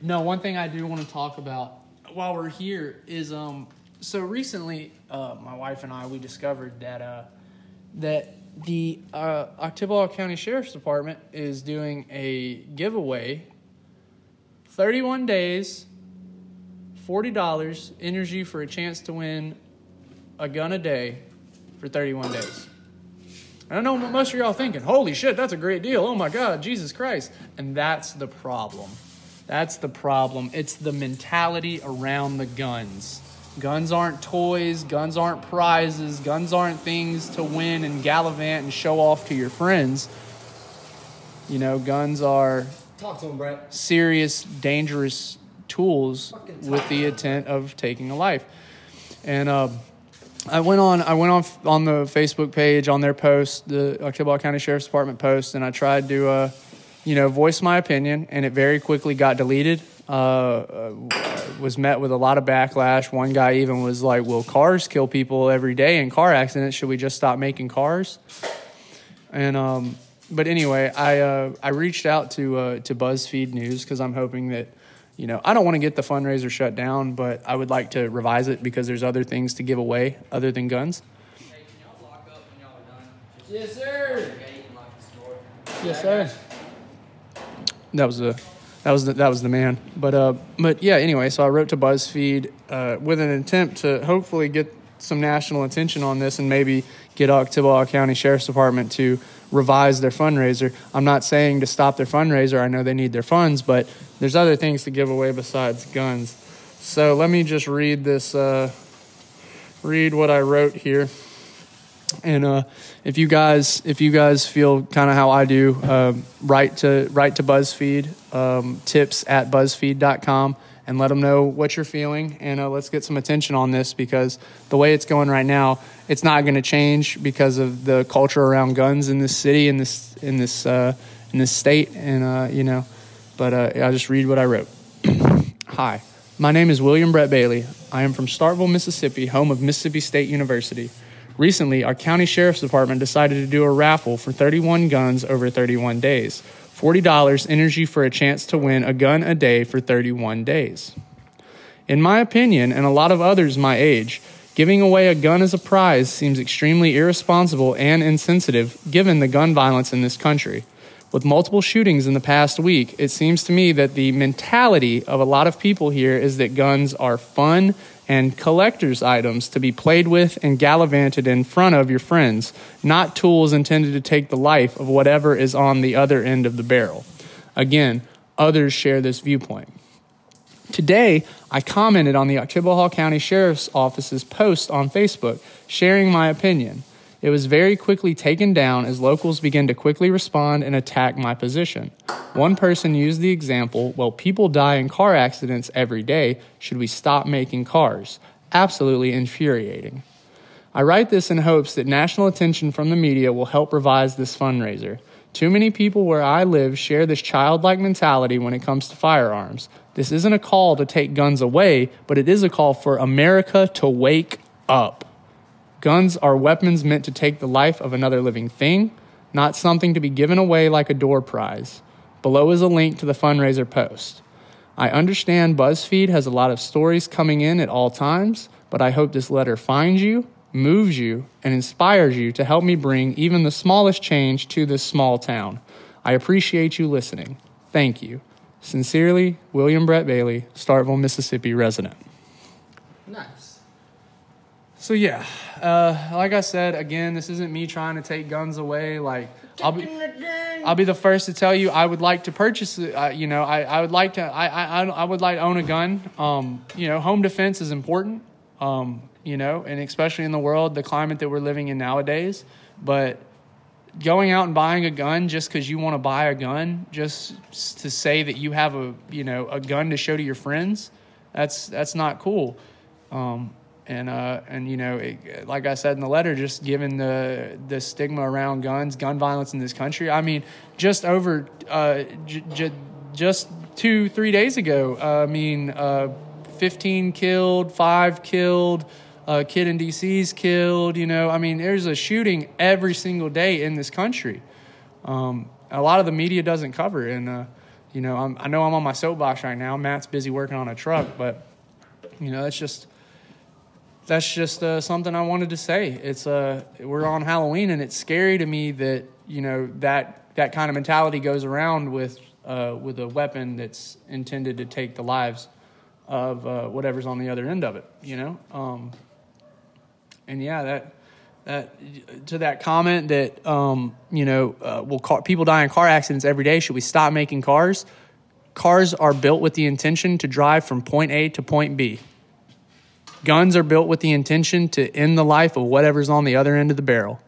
No, one thing I do want to talk about while we're here is um so recently uh, my wife and I we discovered that uh that the uh, County Sheriff's Department is doing a giveaway 31 days, $40, energy for a chance to win a gun a day for 31 days. And I know most of y'all thinking, holy shit, that's a great deal. Oh my God, Jesus Christ. And that's the problem. That's the problem. It's the mentality around the guns. Guns aren't toys, guns aren't prizes, guns aren't things to win and gallivant and show off to your friends. You know, guns are Talk to him, Brett. serious, dangerous tools with the intent of taking a life. And uh, I went on, I went on on the Facebook page on their post, the Oktibbeha County Sheriff's Department post, and I tried to, uh, you know, voice my opinion, and it very quickly got deleted. Uh, uh, was met with a lot of backlash. One guy even was like, "Well, cars kill people every day in car accidents. Should we just stop making cars?" And um, but anyway, I uh, I reached out to uh, to BuzzFeed News because I'm hoping that you know I don't want to get the fundraiser shut down, but I would like to revise it because there's other things to give away other than guns. Yes, sir. Yes, sir. That was the that was the, that was the man. But uh, but yeah. Anyway, so I wrote to BuzzFeed uh, with an attempt to hopefully get some national attention on this and maybe get Oktibbeha County Sheriff's Department to revise their fundraiser. I'm not saying to stop their fundraiser. I know they need their funds, but there's other things to give away besides guns. So let me just read this. Uh, read what I wrote here. And uh, if you guys, if you guys feel kind of how I do, um, write to write to BuzzFeed um, tips at buzzfeed.com and let them know what you're feeling. And uh, let's get some attention on this because the way it's going right now, it's not going to change because of the culture around guns in this city, in this in this uh, in this state. And uh, you know, but uh, I'll just read what I wrote. Hi, my name is William Brett Bailey. I am from Starkville, Mississippi, home of Mississippi State University. Recently, our county sheriff's department decided to do a raffle for 31 guns over 31 days. $40 energy for a chance to win a gun a day for 31 days. In my opinion, and a lot of others my age, giving away a gun as a prize seems extremely irresponsible and insensitive given the gun violence in this country. With multiple shootings in the past week, it seems to me that the mentality of a lot of people here is that guns are fun and collector's items to be played with and gallivanted in front of your friends, not tools intended to take the life of whatever is on the other end of the barrel. Again, others share this viewpoint. Today, I commented on the Oktibbeha County Sheriff's Office's post on Facebook, sharing my opinion. It was very quickly taken down as locals began to quickly respond and attack my position. One person used the example well, people die in car accidents every day. Should we stop making cars? Absolutely infuriating. I write this in hopes that national attention from the media will help revise this fundraiser. Too many people where I live share this childlike mentality when it comes to firearms. This isn't a call to take guns away, but it is a call for America to wake up. Guns are weapons meant to take the life of another living thing, not something to be given away like a door prize. Below is a link to the fundraiser post. I understand BuzzFeed has a lot of stories coming in at all times, but I hope this letter finds you, moves you, and inspires you to help me bring even the smallest change to this small town. I appreciate you listening. Thank you. Sincerely, William Brett Bailey, Starkville, Mississippi resident. Nice. So yeah, uh, like I said, again, this isn't me trying to take guns away. Like I'll be, I'll be the first to tell you, I would like to purchase. it. Uh, you know, I, I would like to. I, I I would like to own a gun. Um, you know, home defense is important. Um, you know, and especially in the world, the climate that we're living in nowadays. But going out and buying a gun just because you want to buy a gun, just to say that you have a you know a gun to show to your friends, that's that's not cool. Um, and uh, and you know, it, like I said in the letter, just given the the stigma around guns, gun violence in this country. I mean, just over uh, j- j- just two three days ago, uh, I mean, uh, fifteen killed, five killed. A kid in DC is killed. You know, I mean, there's a shooting every single day in this country. Um, a lot of the media doesn't cover it, and uh, you know, I'm, I know I'm on my soapbox right now. Matt's busy working on a truck, but you know, it's just that's just uh, something I wanted to say. It's uh, we're on Halloween, and it's scary to me that you know that that kind of mentality goes around with uh, with a weapon that's intended to take the lives of uh, whatever's on the other end of it. You know, um, and yeah, that that to that comment that um, you know, uh, will car, people die in car accidents every day? Should we stop making cars? Cars are built with the intention to drive from point A to point B. Guns are built with the intention to end the life of whatever's on the other end of the barrel.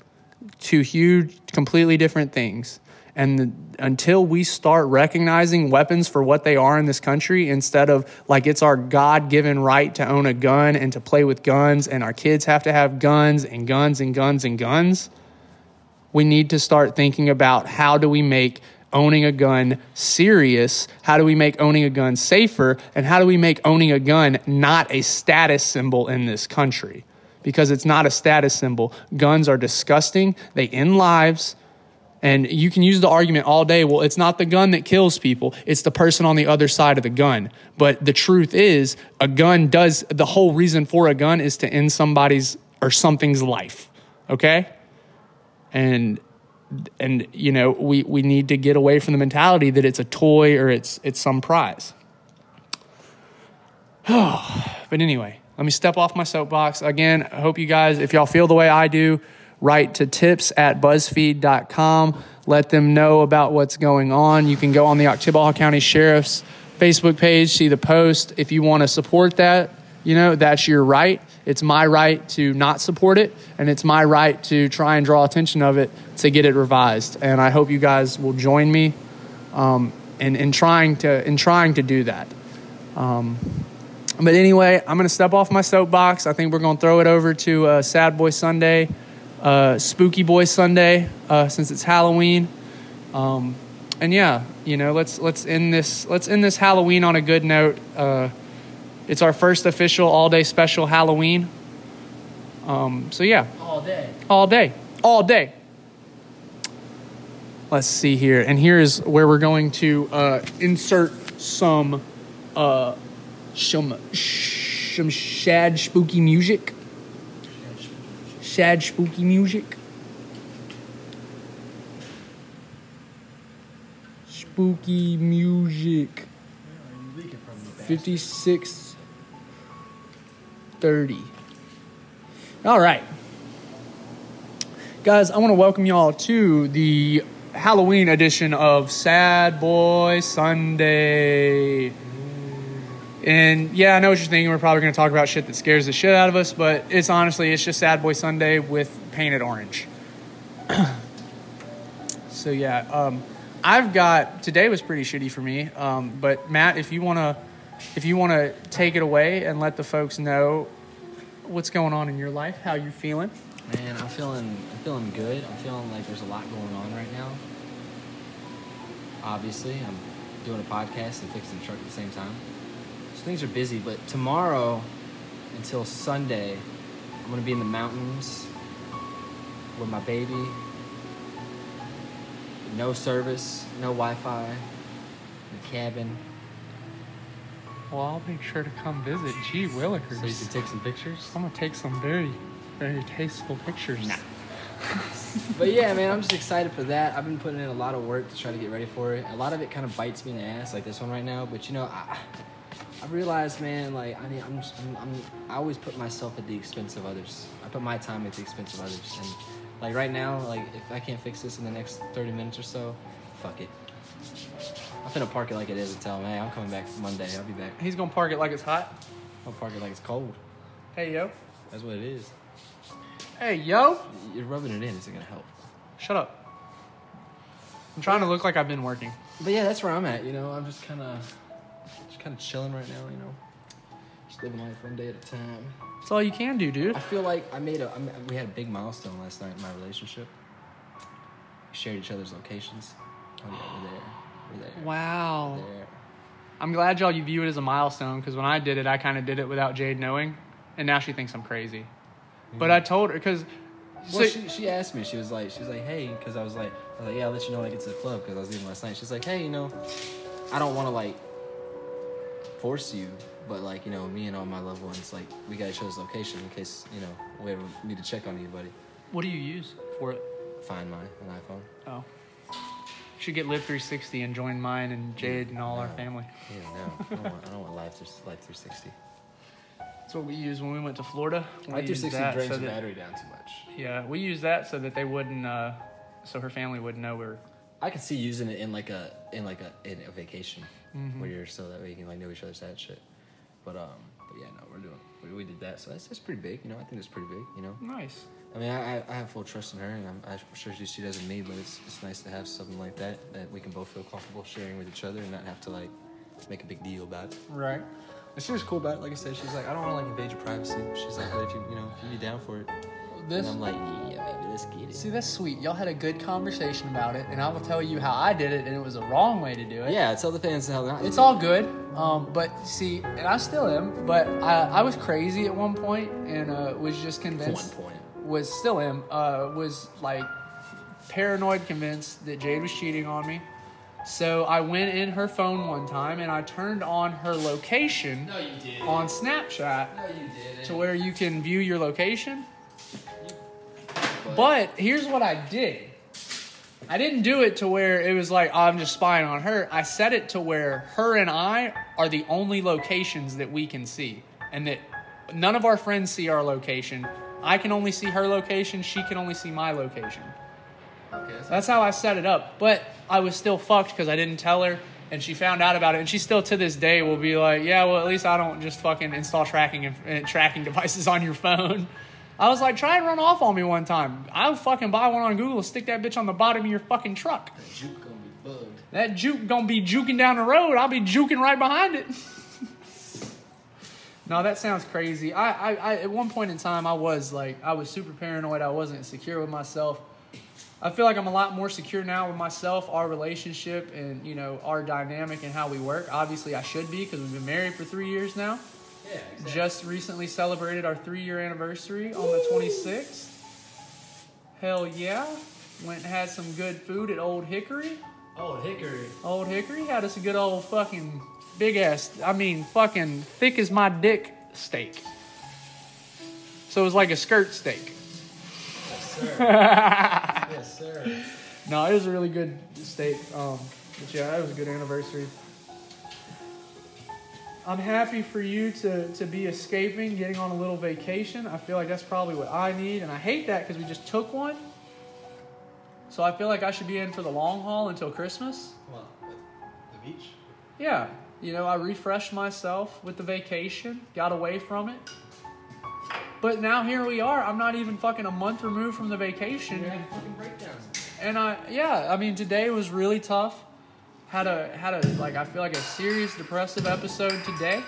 Two huge, completely different things. And the, until we start recognizing weapons for what they are in this country, instead of like it's our God given right to own a gun and to play with guns, and our kids have to have guns and guns and guns and guns, we need to start thinking about how do we make owning a gun serious? How do we make owning a gun safer? And how do we make owning a gun not a status symbol in this country? Because it's not a status symbol. Guns are disgusting, they end lives. And you can use the argument all day well, it's not the gun that kills people, it's the person on the other side of the gun. But the truth is, a gun does, the whole reason for a gun is to end somebody's or something's life. Okay? And and you know we, we need to get away from the mentality that it's a toy or it's it's some prize but anyway let me step off my soapbox again i hope you guys if y'all feel the way i do write to tips at buzzfeed.com let them know about what's going on. You can go on the Oktibbeha county sheriff's facebook page see the post. If you want to support that you know that's your right. It's my right to not support it and it's my right to try and draw attention of it to get it revised. And i hope you guys will join me um, in, in trying to in trying to do that. Um, but anyway i'm going to step off my soapbox. I think we're going to throw it over to uh, sad boy sunday uh, spooky boy sunday uh, since it's halloween um, and yeah you know let's let's end this let's end this halloween on a good note uh, it's our first official all day special Halloween. Um, so yeah, All day. all day, all day. Let's see here, and here's where we're going to uh, insert some uh, some some shad spooky music. Shad spooky music. Spooky music. 56 30. All right. Guys, I want to welcome y'all to the Halloween edition of Sad Boy Sunday. And yeah, I know what you're thinking. We're probably going to talk about shit that scares the shit out of us, but it's honestly, it's just Sad Boy Sunday with painted orange. so yeah, um, I've got today was pretty shitty for me. Um, but Matt, if you want to, if you want to take it away and let the folks know what's going on in your life, how you feeling. Man, I'm feeling I'm feeling good. I'm feeling like there's a lot going on right now. Obviously, I'm doing a podcast and fixing the truck at the same time. So things are busy, but tomorrow until Sunday, I'm gonna be in the mountains with my baby. No service, no Wi-Fi, the cabin. Well, I'll make sure to come visit. Gee willikers. So you can take some pictures. I'm gonna take some very, very tasteful pictures. Nah. But yeah, man, I'm just excited for that. I've been putting in a lot of work to try to get ready for it. A lot of it kind of bites me in the ass, like this one right now. But you know, I, I realized, man, like I need, I'm, I'm, I'm, I always put myself at the expense of others. I put my time at the expense of others, and like right now, like if I can't fix this in the next 30 minutes or so, fuck it. I'm gonna park it like it is and tell him, hey, I'm coming back Monday. I'll be back. He's gonna park it like it's hot. I'll park it like it's cold. Hey yo. That's what it is. Hey yo. You're rubbing it in Is it gonna help. Shut up. I'm trying to look like I've been working. But yeah, that's where I'm at. You know, I'm just kind of, kind of chilling right now. You know, just living life one day at a time. That's all you can do, dude. I feel like I made a. I mean, we had a big milestone last night in my relationship. We shared each other's locations. Oh yeah, we're there. We're there. Wow. We're there. I'm glad y'all you view it as a milestone because when I did it, I kind of did it without Jade knowing, and now she thinks I'm crazy. But I told her because. Well, she, she asked me. She was like, she was like, hey, because I was like, I was like, yeah, I'll let you know when I get to the club because I was leaving last night. She's like, hey, you know, I don't want to like force you, but like you know, me and all my loved ones, like we got each other's location in case you know we ever need to check on anybody. What do you use for it? Find mine an iPhone. Oh. You should get Life360 and join mine and Jade and all our family. Yeah, no, I don't want, I don't want Live, Live 360. That's what we used when we went to Florida. We Life360 drains so the battery down too much. Yeah, we used that so that they wouldn't, uh, so her family wouldn't know we were. I could see using it in like a in like a in a vacation Mhm. where you're so that way you can like know each other's that shit. But um, but yeah, no, we're doing we, we did that, so that's that's pretty big. You know, I think it's pretty big. You know. Nice. I mean, I, I- I have full trust in her, and I'm, I'm sure she, she does in me. But it's it's nice to have something like that that we can both feel comfortable sharing with each other and not have to like make a big deal about it. Right. And she was cool about it. Like I said, she's like, I don't want to like invade your privacy. She's like, but if you you know if you be down for it, This- and I'm like, yeah, maybe let's get it. See, that's sweet. Y'all had a good conversation about it, and I will tell you how I did it, and it was the wrong way to do it. Yeah, tell the fans how not. It's all good. Um, but see, and I still am, but I, I was crazy at one point and uh, was just convinced. One point. Was still am. Uh, was like paranoid, convinced that Jade was cheating on me. So I went in her phone one time and I turned on her location No, you on Snapchat No, you to where you can view your location. But here's what I did. I didn't do it to where it was like, oh, I'm just spying on her. I set it to where her and I are the only locations that we can see. And that none of our friends see our location. I can only see her location. She can only see my location. Okay. That's how I set it up. But I was still fucked because I didn't tell her, and she found out about it. And she still to this day will be like, "Yeah, well, at least I don't just fucking install tracking and uh, tracking devices on your phone." I was like, "Try and run off on me one time. I'll fucking buy one on Google, stick that bitch on the bottom of your fucking truck. That juke gonna be bugged. That juke gonna be juking down the road. I'll be juking right behind it." No, that sounds crazy. I, I, I, at one point in time, I was like, I was super paranoid. I wasn't secure with myself. I feel like I'm a lot more secure now with myself, our relationship, and you know our dynamic and how we work. Obviously, I should be because we've been married for three years now. Yeah. Just recently celebrated our three-year anniversary on the 26th. Hell yeah! Went and had some good food at Old Hickory. Old Hickory. Old Hickory had us a good old fucking big ass, I mean, fucking thick as my dick steak. So it was like a skirt steak. Yes, sir. yes, sir. No, it was a really good steak. Um, but yeah, it was a good anniversary. I'm happy for you to, to be escaping, getting on a little vacation. I feel like that's probably what I need. And I hate that because we just took one. So I feel like I should be in for the long haul until Christmas. Well, the beach. Yeah, you know, I refreshed myself with the vacation, got away from it. But now here we are. I'm not even fucking a month removed from the vacation. And I yeah, I mean today was really tough. Had a had a like I feel like a serious depressive episode today.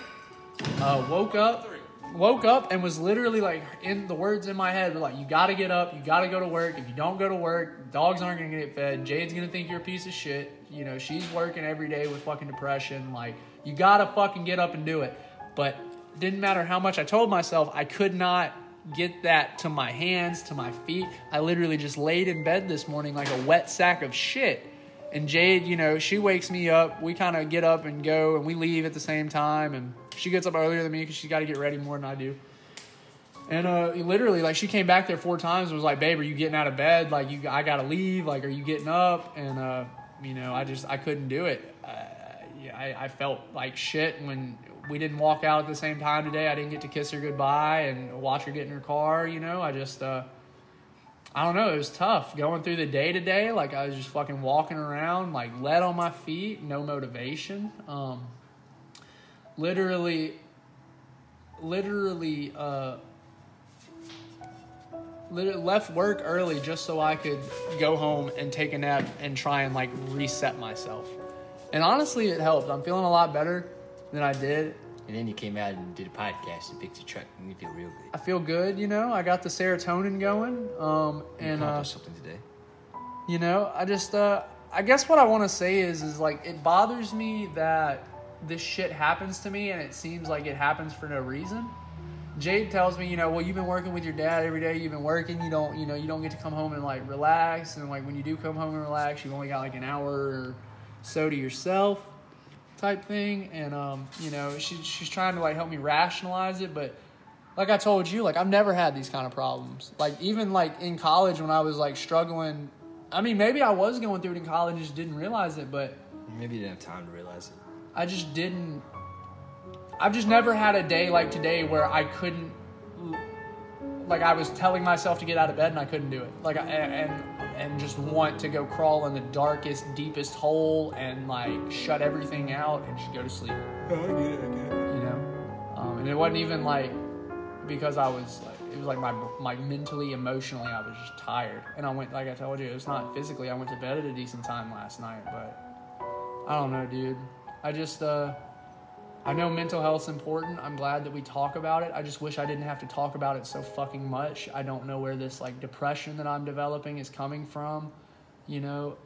Uh, woke up woke up and was literally like in the words in my head were like you gotta get up, you gotta go to work. If you don't go to work, dogs aren't gonna get fed. Jade's gonna think you're a piece of shit. You know, she's working every day with fucking depression. Like, you gotta fucking get up and do it. But didn't matter how much I told myself, I could not get that to my hands, to my feet. I literally just laid in bed this morning like a wet sack of shit. And Jade, you know, she wakes me up. We kind of get up and go, and we leave at the same time. And she gets up earlier than me because she's got to get ready more than I do. And uh, literally, like she came back there four times and was like, "Babe, are you getting out of bed? Like, you, I gotta leave. Like, are you getting up?" And uh, you know, I just I couldn't do it. Uh, yeah, I, I felt like shit when we didn't walk out at the same time today. I didn't get to kiss her goodbye and watch her get in her car. You know, I just uh, I don't know. It was tough going through the day to day. Like I was just fucking walking around, like lead on my feet, no motivation. Um, literally, literally, uh, left work early just so I could go home and take a nap and try and like reset myself. And honestly, it helped. I'm feeling a lot better than I did. And then you came out and did a podcast and picked a truck and you feel real good. I feel good, you know. I got the serotonin going. Um, You and uh, something today. you know, I just, uh, I guess what I want to say is, is like, it bothers me that this shit happens to me and it seems like it happens for no reason. Jade tells me, you know, well, you've been working with your dad every day. You've been working. You don't, you know, you don't get to come home and like relax. And like when you do come home and relax, you've only got like an hour or so to yourself. Type thing, and um, you know, she she's trying to like help me rationalize it, but like I told you, like I've never had these kind of problems. Like even like in college when I was like struggling, I mean maybe I was going through it in college, just didn't realize it, but Maybe you didn't have time to realize it. I just didn't. I've just never had a day like today where I couldn't, like I was telling myself to get out of bed and I couldn't do it. Like I, and and just want to go crawl in the darkest, deepest hole and like shut everything out and just go to sleep. I get it, I get it. You know, um, and it wasn't even like because I was like it was like my my mentally, emotionally, I was just tired. And I went like I told you, it was not physically. I went to bed at a decent time last night, but I don't know, dude. I just uh I know mental health's important. I'm glad that we talk about it. I just wish I didn't have to talk about it so fucking much. I don't know where this like depression that I'm developing is coming from. You know,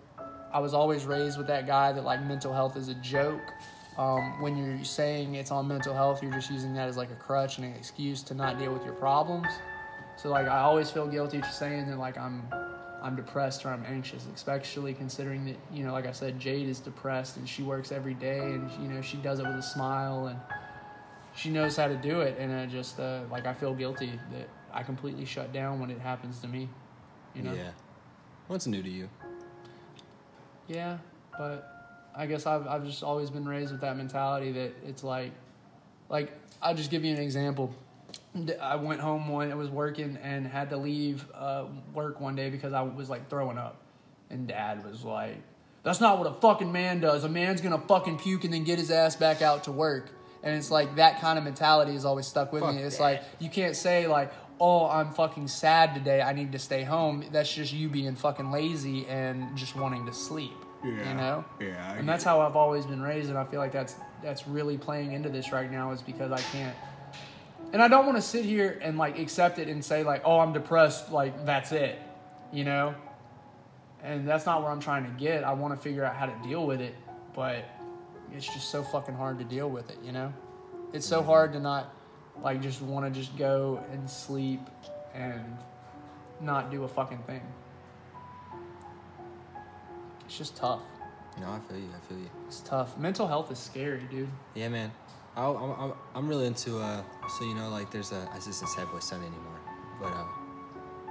I was always raised with that guy that like mental health is a joke. Um, when you're saying it's on mental health, you're just using that as like a crutch and an excuse to not deal with your problems. So like I always feel guilty for saying that like I'm I'm depressed or I'm anxious, especially considering that, you know, like I said, Jade is depressed and she works every day and, you know, she does it with a smile and she knows how to do it. And I just, uh, like, I feel guilty that I completely shut down when it happens to me, you know? Yeah. What's new to you? Yeah, but I guess I've, I've just always been raised with that mentality that it's like, like, I'll just give you an example. I went home when I was working and had to leave uh, work one day because I was like throwing up. And dad was like, That's not what a fucking man does. A man's gonna fucking puke and then get his ass back out to work. And it's like that kind of mentality has always stuck with Fuck me. It's that. like, you can't say, like, oh, I'm fucking sad today. I need to stay home. That's just you being fucking lazy and just wanting to sleep. Yeah. You know? Yeah. and that's how I've always been raised, and I feel like that's that's really playing into this right now is because I can't. And I don't want to sit here and like accept it and say like, oh, I'm depressed, like that's it, you know. And that's not where I'm trying to get. I want to figure out how to deal with it, but it's just so fucking hard to deal with it, you know. It's so hard to not like just want to just go and sleep and not do a fucking thing. It's just tough. No, I feel you. I feel you. It's tough. Mental health is scary, dude. Yeah, man. I, I'm, I'm, I'm really into, uh, so you know, like there's a, I just Sad Boy Sunday anymore, but uh,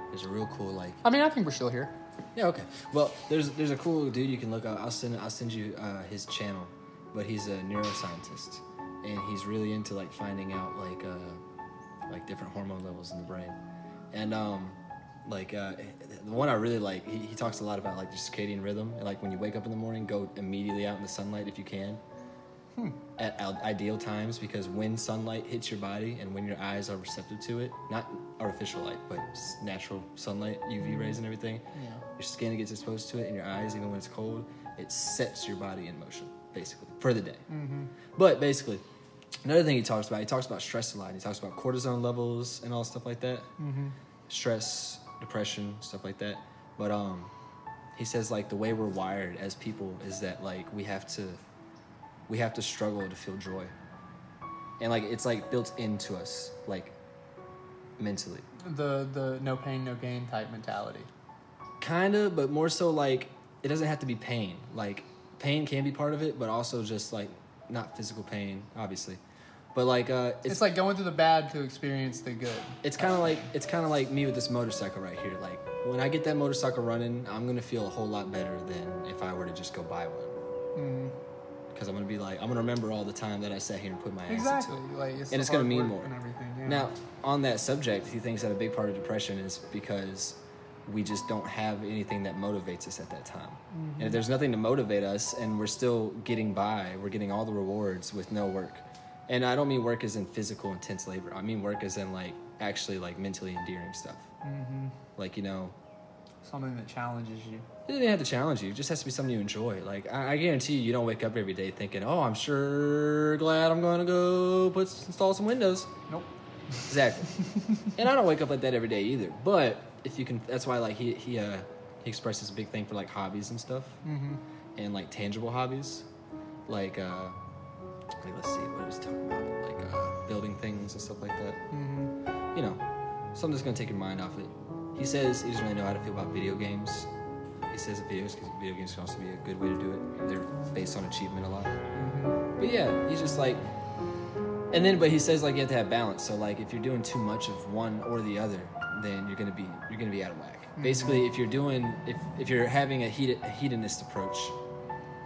there's a real cool, like, I mean, I think we're still here. yeah, okay. Well, there's there's a cool dude you can look up. I'll send I'll send you uh, his channel, but he's a neuroscientist, and he's really into like finding out like uh, like different hormone levels in the brain, and um, like uh, the one I really like, he, he talks a lot about like the circadian rhythm, and like when you wake up in the morning, go immediately out in the sunlight if you can. At ideal times because when sunlight hits your body and when your eyes are receptive to it, not artificial light, but natural sunlight, UV mm-hmm. rays and everything, your skin gets exposed to it and your eyes, even when it's cold, it sets your body in motion, basically, for the day. Mm-hmm. But basically, another thing he talks about, he talks about stress a lot. He talks about cortisone levels and all stuff like that. Mm-hmm. Stress, depression, stuff like that. But um, he says like the way we're wired as people is that like we have to, we have to struggle to feel joy, and like it's like built into us, like mentally. The the no pain no gain type mentality. kind of but more so like it doesn't have to be pain like pain can be part of it but also just like not physical pain obviously but like uh It's, it's, like going through the bad to experience the good. it's kind of like it's kind of like me with this motorcycle right here like when i get that motorcycle running i'm gonna feel a whole lot better than if i were to just go buy one because i'm gonna be like i'm gonna remember all the time that i sat here and put my ass Exactly. into it Like it's And it's gonna mean more. and everything. Yeah. Now, on that subject, he thinks that a big part of depression is because we just don't have anything that motivates us at that time. And if mm-hmm. there's nothing to motivate us and we're still getting by, we're getting all the rewards with no work. And I don't mean work as in physical, intense labor. I mean work as in like actually like mentally endearing stuff. Mm-hmm. Like, you know, something that challenges you. it doesn't have to challenge you. It just has to be something you enjoy. Like I, I guarantee you, you don't wake up every day thinking, "Oh, I'm sure glad I'm going to go put install some windows." Nope. Exactly. and I don't wake up like that every day either. But if you can, that's why like he he uh he expresses a big thing for like hobbies and stuff, Mm-hmm. and like tangible hobbies, like uh, like let's see what he was talking about, like uh, building things and stuff like that. Mm-hmm. You know, something that's gonna take your mind off it. He says he doesn't really know how to feel about video games, he says video games, video games can also be a good way to do it. They're based on achievement a lot. Mm-hmm. But yeah, he's just like, and then but he says like you have to have balance. So like if you're doing too much of one or the other, then you're gonna be you're gonna be out of whack. Basically, if you're doing if if you're having a, heat, a hedonist approach,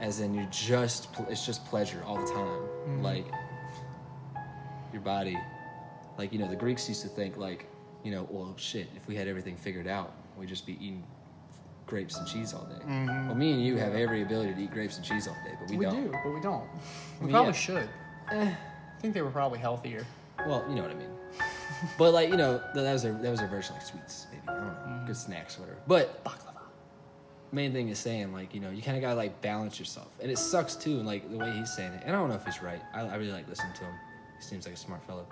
as in you're just it's just pleasure all the time, like your body, like you know the Greeks used to think like you know well shit if we had everything figured out we'd just be eating grapes and cheese all day. Well, me and you have every ability to eat grapes and cheese all day, but we, We, don't. We do, but we don't. We mean, probably yeah. should. Eh. I think they were probably healthier. Well, you know what I mean. but like you know, that was their that was their version like sweets, maybe I don't know, good snacks, whatever. But baklava. main thing is saying like you know you kind of gotta like balance yourself, and it sucks too. And like the way he's saying it, and I don't know if he's right. I, I really like listening to him. He seems like a smart fellow.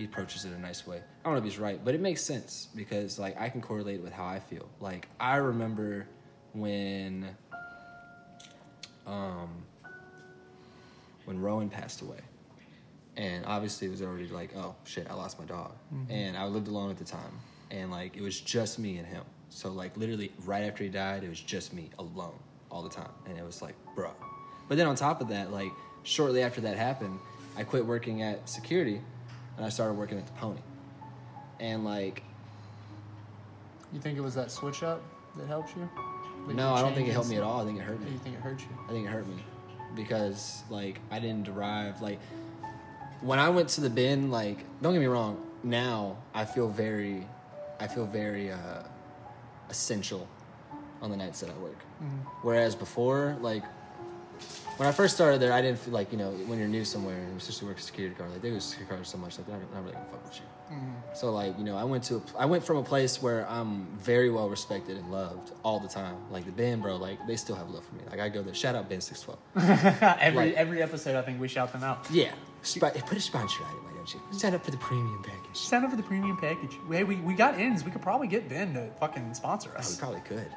He approaches it in a nice way. I don't know if he's right, but it makes sense because like I can correlate with how I feel. Like I remember when um when Rowan passed away. And obviously it was already like oh shit i lost my dog. And i lived alone at the time. And like it was just me and him. So like literally right after he died it was just me alone all the time. And it was like bruh. But then on top of that like shortly after that happened i quit working at security and i started working at the pony. And like You think it was that switch up that helped you? Like no you i don't think it helped me at all. I think it hurt me. You think it hurt you? I think it hurt me. Because like I didn't derive like when I went to the bin like don't get me wrong now I feel very I feel very uh, essential on the nights that I work. Whereas before like when I first started there I didn't feel like you know when you're new somewhere and especially work a security guard like they use security guards so much like they're not, not really gonna fuck with you mm-hmm. so like you know, I went to a, I went from a place where I'm very well respected and loved all the time. Like the band, bro, like they still have love for me. Like I go there. Shout out Ben Six Twelve. every Like- every episode, I think we shout them out. Yeah, Sp- put a sponsor on it, why don't you? Sign up for the premium package. Sign up for the premium package. Hey, we, we got ins. We could probably get Ben to fucking sponsor Oh, we probably could.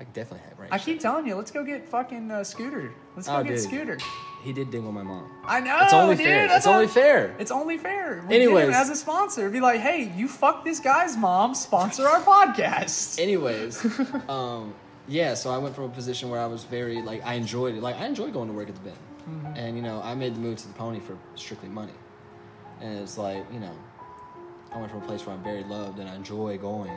I could definitely have right. I keep telling you, let's go get fucking uh, Scooter. Let's go Oh, get dude. Scooter. He did dingle my mom. I know. It's only dude, fair. that's It's only fair. It's only fair. We him Anyways. as a sponsor, be like, hey, you fuck this guy's mom. Sponsor our podcast. Anyways, um, yeah. So I went from a position where I was very like I enjoyed it. Like I enjoyed going to work at the bin, Mm-hmm. and you know I made the move to the pony for strictly money, and it's like you know I went from a place where I'm very loved and I enjoy going,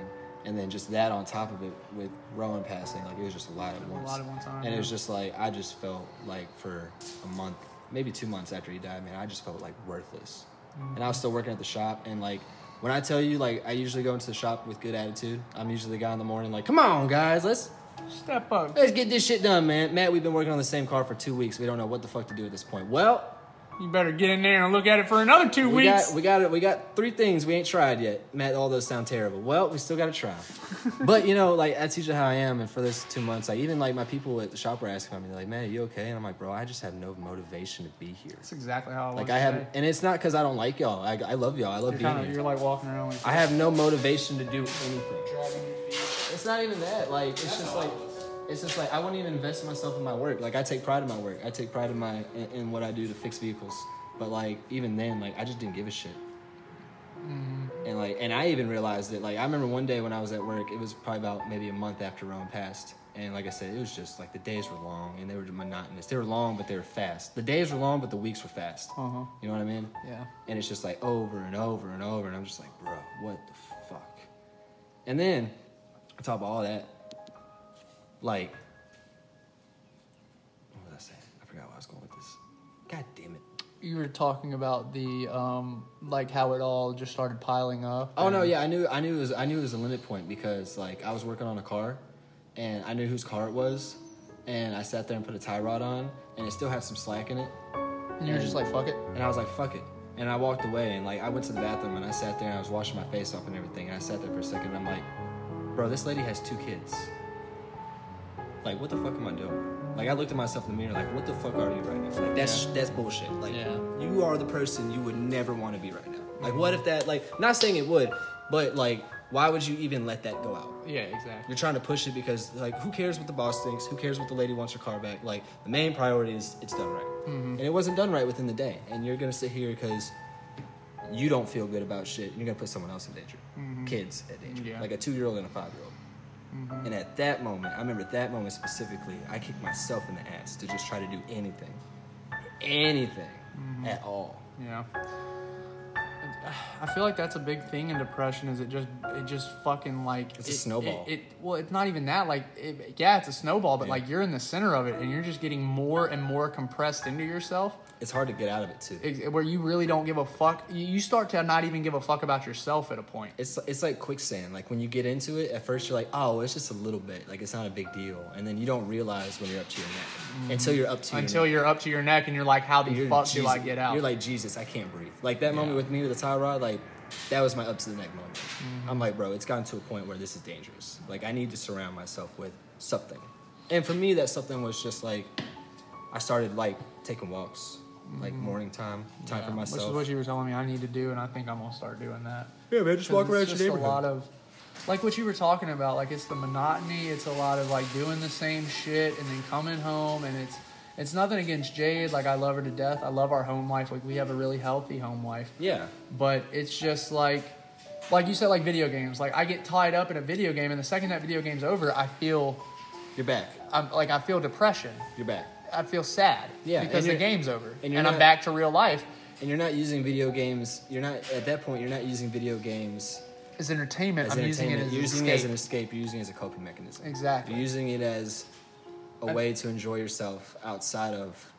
and then just that on top of it with Rowan passing, like it was just a lot at once. A lot at one time, and it was just like I just felt like for a month, maybe two months after he died, man, I just felt like worthless, Mm-hmm. and I was still working at the shop, and like. When I tell you, like, I usually go into the shop with good attitude. I'm usually the guy in the morning, like, come on, guys, let's Step up. Let's get this shit done, man. Matt, we've been working on the same car for two weeks. We don't know what the fuck to do at this point. Well, You better get in there and look at it for another two we weeks. got we got it. We got three things we ain't tried yet. Matt, all those sound terrible. Well, we still got to try. but you know, like that's usually how I am. And for this two months, like even like my people at the shop were asking me, they're like, "Man, are you okay?" And I'm like, "Bro, I just have no motivation to be here. That's exactly how I was. Like I have, and it's not because I don't like y'all. I, I love y'all. I love You're, being kind of, here. you're like walking around like. I have no motivation to do anything. It's not even that. Like it's just like it's just like I wouldn't even invest in myself in my work. Like I take pride in my work. I take pride in my in, in what I do to fix vehicles. But like even then, like I just didn't give a shit. And like and I even realized that like I remember one day when I was at work, it was probably about maybe a month after Rome passed. And like I said, it was just like the days were long and they were monotonous. They were long, but they were fast. The days were long, but the weeks were fast. Uh-huh. You know what I mean? Yeah. And it's just like over and over and over, and I'm just like, bro, what the fuck? And then, on top of all that, like, what was I saying? I forgot where I was going with this. God damn it. You were talking about the um, like how it all just started piling up. Oh no, yeah, I knew, I knew it was, I knew it was a limit point because like I was working on a car, and I knew whose car it was, and I sat there and put a tie rod on, and it still had some slack in it, And you were just like, fuck it. And I was like, fuck it. And I walked away and like I went to the bathroom and I sat there and I was washing my face off and everything. And I sat there for a second and I'm like, bro, this lady has two kids. Like, what the fuck am I doing? Like I looked at myself in the mirror, like, what the fuck are you right now? Like that's that's bullshit. Like Yeah. you are the person you would never want to be right now. Like what if that like not saying it would, but like why would you even let that go out? Yeah, exactly. You're trying to push it because like who cares what the boss thinks? Who cares what the lady wants her car back? Like the main priority is it's done right, Mm-hmm. and it wasn't done right within the day. And you're gonna sit here because you don't feel good about shit. and You're gonna put someone else in danger, kids at danger, Mm-hmm. Yeah. like a two year old and a five year old. Mm-hmm. And at that moment, I remember that moment specifically, I kicked myself in the ass to just try to do anything, anything Mm-hmm. at all. Yeah. I feel like that's a big thing in depression. Is it just it just fucking like It's a snowball. It, it well, it's not even that. Like, it, yeah, it's a snowball, but like you're in the center of it, and you're just getting more and more compressed into yourself. It's hard to get out of it too. ex- Where you really don't give a fuck. You start to not even give a fuck about yourself at a point. It's it's like quicksand. Like when you get into it, at first you're like, oh, it's just a little bit. Like it's not a big deal, and then you don't realize when you're up to your neck until you're up to your Mm-hmm. Until neck. you're up to your neck, and you're like, how the You're fuck do I get out? You're like Jesus, I can't breathe. Like that moment with me with the rod, like that was my up to the neck moment. Mm-hmm. I'm like, bro, it's gotten to a point where this is dangerous. Like I need to surround myself with something. And for me, that something was just like I started like taking walks, like morning time, time Yeah, for myself. Which is what you were telling me I need to do, and I think I'm gonna start doing that. yeah, man, just walk around your just a lot of like what you were talking about like it's the monotony it's a lot of like doing the same shit and then coming home and it's it's nothing against jade like i love her to death i love our home life like we have a really healthy home life yeah, but it's just like like you said like video games like i get tied up in a video game and the second that video game's over i feel you're back. i'm like i feel depression You're back. i feel sad Yeah, because the game's over and and, you're i'm not- back to real life And you're not using video games. You're not at that point. You're not using video games as entertainment as i'm using it entertainment. as using it as an escape. escape. You're using it as a coping mechanism. exactly You're using it as a And- way to enjoy yourself outside of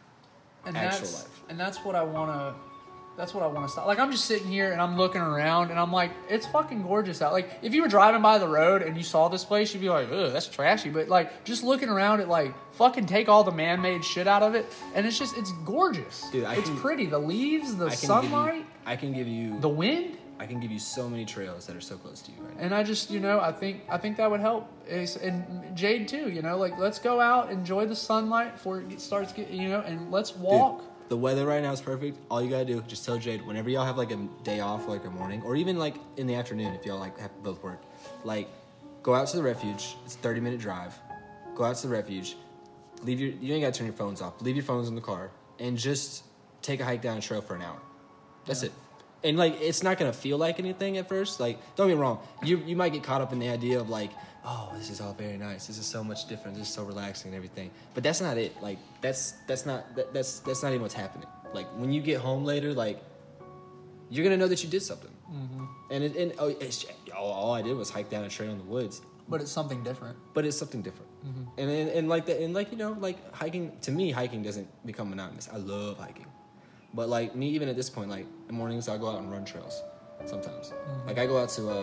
and actual life. And that's what I want to. That's what I want to stop. Like I'm just sitting here and I'm looking around and I'm like, it's fucking gorgeous out. Like if you were driving by the road and you saw this place, you'd be like, ugh, that's trashy. But like just looking around at like fucking take all the man-made shit out of it, and it's just it's gorgeous. Dude, I it's can- pretty. The leaves, the I sunlight, you, I can give you. the wind. I can give you so many trails that are so close to you right now. And I just, you know, I think I think that would help. It's, and Jade too, you know, like let's go out, enjoy the sunlight before it starts getting, you know, and let's Dude, walk. the weather right now is perfect. All you gotta do, is just tell Jade whenever y'all have like a day off, like a morning, or even like in the afternoon if y'all like have both work. Like, go out to the refuge. It's a thirty minute drive. Go out to the refuge. Leave your. You ain't gotta turn your phones off. Leave your phones in the car and just take a hike down a trail for an hour. That's it. And like, it's not gonna feel like anything at first. Like, don't get me wrong. You you might get caught up in the idea of like, oh, this is all very nice. This is so much different. This is so relaxing and everything. But that's not it. Like, that's that's not that, that's that's not even what's happening. Like, when you get home later, like, you're gonna know that you did something. Mm-hmm. And it, and oh, it's, all, all I did was hike down a trail in the woods. But it's something different. But it's something different. Mm-hmm. And, and and like that and like you know like hiking to me hiking doesn't become monotonous. I love hiking. But like me, even at this point, like in mornings I go out and run trails. Sometimes, like I go out to uh,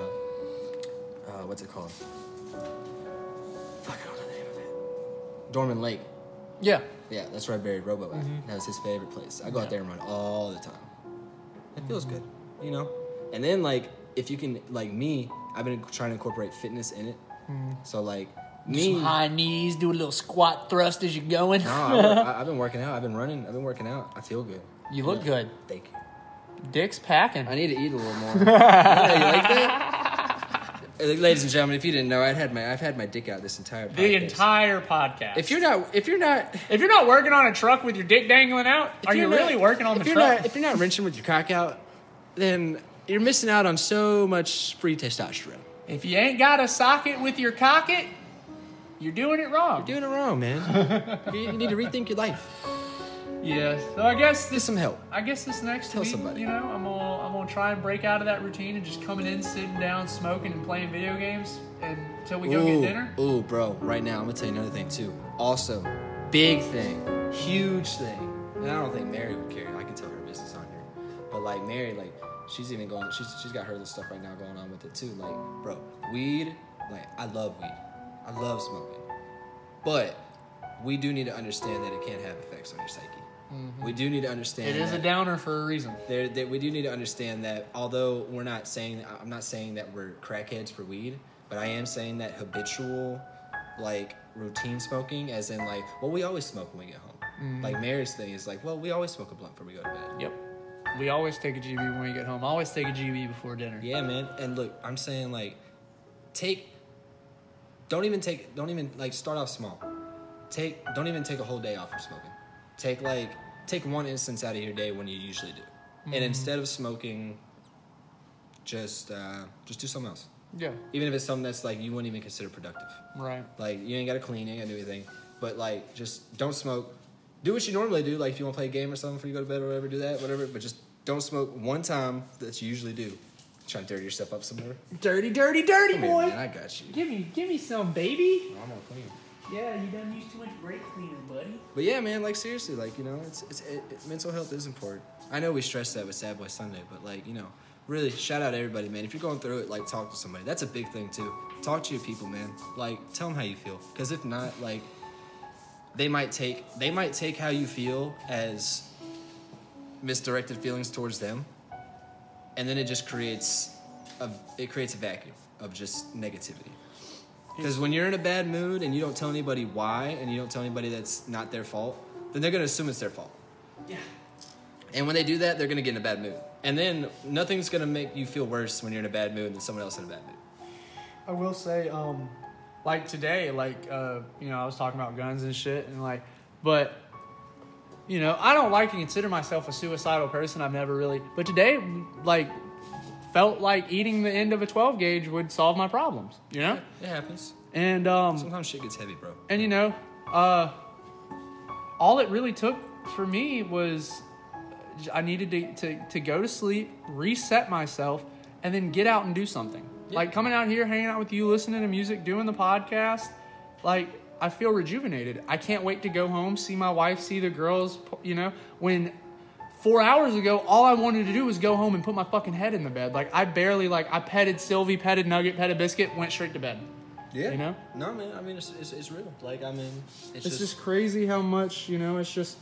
uh what's it called? Fuck, I don't know the name of it. Dorman Lake. Yeah. Yeah, that's where I buried Robo at. That was his favorite place. I go out there and run all the time. It feels good, you know. And then like if you can like me, I've been trying to incorporate fitness in it. So like me, Some high knees, do a little squat thrust as you're going. no, I- I've been working out. I've been running. I've been working out. I feel good. You look good. Thank you. Dick's packing. I need to eat a little more. yeah, you like that? Ladies and gentlemen, if you didn't know, I'd had my I've had my dick out this entire podcast. The entire podcast. If you're not if you're not if you're not working on a truck with your dick dangling out, if are you not- really working on if the you're truck? Not, if you're not wrenching with your cock out, then you're missing out on so much free testosterone. if you ain't got a socket with your cocket, you're doing it wrong. You're doing it wrong, man. you, you need to rethink your life. Yeah. So I guess this some help. I guess this next Tell week, somebody. you know, I'm gonna I'm gonna try and break out of that routine and just coming in, sitting down, smoking, and playing video games until we go get dinner. Ooh, bro, right now I'm gonna tell you another thing too. Also, big thing, huge thing. And I don't think Mary would care. I can tell her business on here. But like Mary, like she's even going. She's she's got her little stuff right now going on with it too. Like, bro, weed. Like, I love weed. I love smoking. But we do need to understand that it can have effects on your psyche. We do need to understand. Mm-hmm. It is a downer for a reason. there, there, we do need to understand that although we're not saying i'm not saying that we're crackheads for weed but i am saying that habitual like routine smoking as in like well we always smoke when we get home Mm-hmm. like mary's thing is like well we always smoke a blunt before we go to bed Yep. We always take a GB when we get home. I always take a GB before dinner. yeah man and look i'm saying like take don't even take don't even like start off small take don't even take a whole day off from smoking take like take one instance out of your day when you usually do and instead of smoking just uh, just do something else Yeah. Even if it's something that's like you wouldn't even consider productive. Right. Like you ain't gotta clean, you ain't gotta do anything. But like just don't smoke. Do what you normally do. Like if you want to play a game or something before you go to bed or whatever, do that, whatever. But just don't smoke one time that you usually do. Trying to dirty yourself up some more. Dirty, dirty, dirty Come here, boy. man, I got you. Give me, give me some, baby. I'm gonna clean. Yeah, you done used too much brake cleaner, buddy. But yeah, man, like seriously, like you know, it's, it's it, it, mental health is important. I know we stress that with Sad Boy Sunday, but like you know, really shout out everybody, man. If you're going through it, like talk to somebody. That's a big thing too. Talk to your people, man. Like tell them how you feel, because if not, like they might take they might take how you feel as misdirected feelings towards them, and then it just creates a it creates a vacuum of just negativity. Because when you're in a bad mood and you don't tell anybody why, and you don't tell anybody that's not their fault, then they're gonna assume it's their fault. Yeah. And when they do that, they're gonna get in a bad mood. And then nothing's gonna make you feel worse when you're in a bad mood than someone else in a bad mood. I will say, um, like today, like uh, you know, I was talking about guns and shit, and like, but you know, I don't like to consider myself a suicidal person. I've never really, but today, like, felt like eating the end of a 12 gauge would solve my problems. You know, It happens. and um, Sometimes shit gets heavy, bro. and you know, uh, all it really took for me was I needed to, to, to go to sleep, reset myself, and then get out and do something. Like coming out here, hanging out with you, listening to music, doing the podcast. Like I feel rejuvenated. I can't wait to go home, see my wife, see the girls. You know, when four hours ago, all I wanted to do was go home and put my fucking head in the bed. Like I barely like I petted Sylvie, petted Nugget, petted Biscuit, went straight to bed. Yeah. You know? No, man. I mean, it's, it's, it's real. Like, I mean, it's, It's just, just crazy how much you know. It's just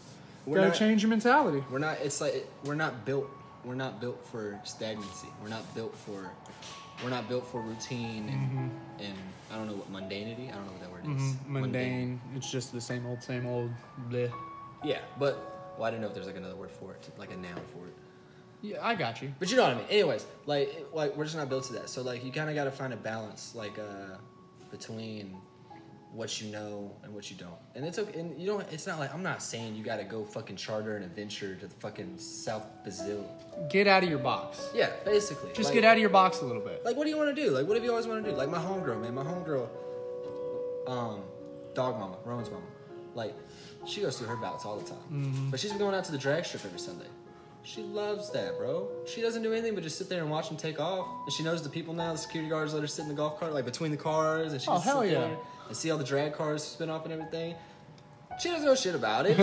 We're gotta not- change your mentality. we're not. It's like we're not built. We're not built for stagnancy. We're not built for. We're not built for routine and and I don't know what mundanity. I don't know what that word is. Mm-hmm. Mundane. It's just the same old, same old. Bleh. Yeah, but well, I didn't know if there's like another word for it, like a noun for it. Yeah, I got you. But you know what I mean. Anyways, like it- like we're just not built to that. So like you kind of got to find a balance, like uh, between what you know and what you don't. And it's okay. And you don't. It's not like I'm not saying you got to go fucking charter an adventure to the fucking South Brazil. Get out of your box. Yeah, basically. Just get out of your box a little bit. Like, what do you want to do? Like, what have you always wanted to do? Like, my homegirl, man. My homegirl, um, dog mama, Rowan's mama. Like, she goes through her bouts all the time. Mm-hmm. But she's been going out to the drag strip every Sunday. She loves that, bro. She doesn't do anything but just sit there and watch them take off. And she knows the people now, the security guards let her sit in the golf cart, like between the cars. And she Oh, hell yeah. there and see all the drag cars spin off and everything. She doesn't know shit about it.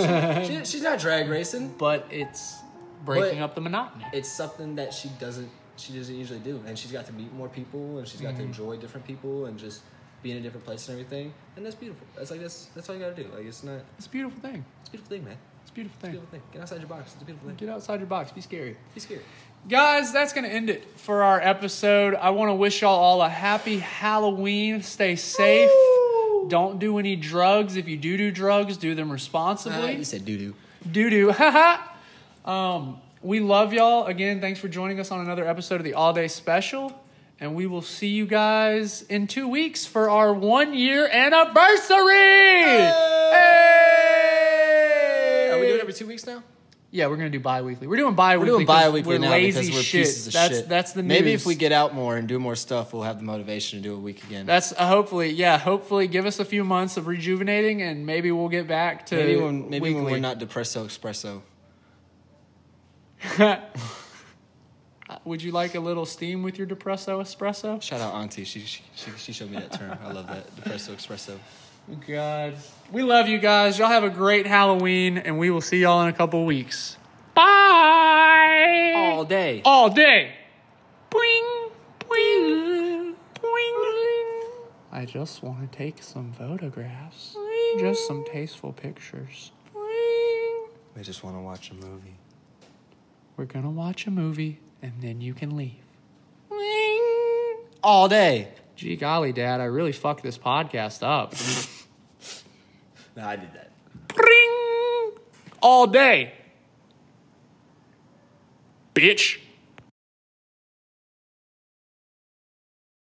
She, she, she's not drag racing. But it's breaking But- up the monotony. It's something that she doesn't she doesn't usually do, and she's got to meet more people, and she's got to Mm-hmm. enjoy different people, and just be in a different place and everything. And that's beautiful. That's like that's that's all you gotta do. Like it's not It's a beautiful thing. it's a beautiful thing, man. It's a beautiful It's a thing. beautiful thing. Get outside your box. It's a beautiful thing. Get outside your box. Be scary. Be scary. Guys, that's going to end it for our episode. I want to wish y'all all a happy Halloween. Stay safe. Don't do any drugs. If you do do drugs, do them responsibly. you said doo doo. doo doo. Haha. um, we love y'all. Again, thanks for joining us on another episode of the All Day Special. And we will see you guys in two weeks for our one year anniversary. Hey! Are we doing it every two weeks now? Yeah, we're gonna do bi-weekly. We're doing bi-weekly. We're doing bi-weekly we're now lazy because we're shit. pieces of that's, shit. That's the news. Maybe if we get out more and do more stuff, we'll have the motivation to do a week again. That's uh, hopefully, yeah. Hopefully, give us a few months of rejuvenating, and maybe we'll get back to maybe when maybe when we're not depresso espresso. Would you like a little steam with your depresso espresso? Shout out Auntie. She she, she, she showed me that term. I love that depresso espresso. God, we love you guys. Y'all have a great Halloween, and we will see y'all in a couple weeks. Bye. All day. all day. Boing, boing, boing. I just want to take some photographs. Just some tasteful pictures. We just want to watch a movie. We're gonna watch a movie, and then you can leave. All day. Gee golly, Dad, I really fucked this podcast up. No, I did that. Bring all day. Bitch.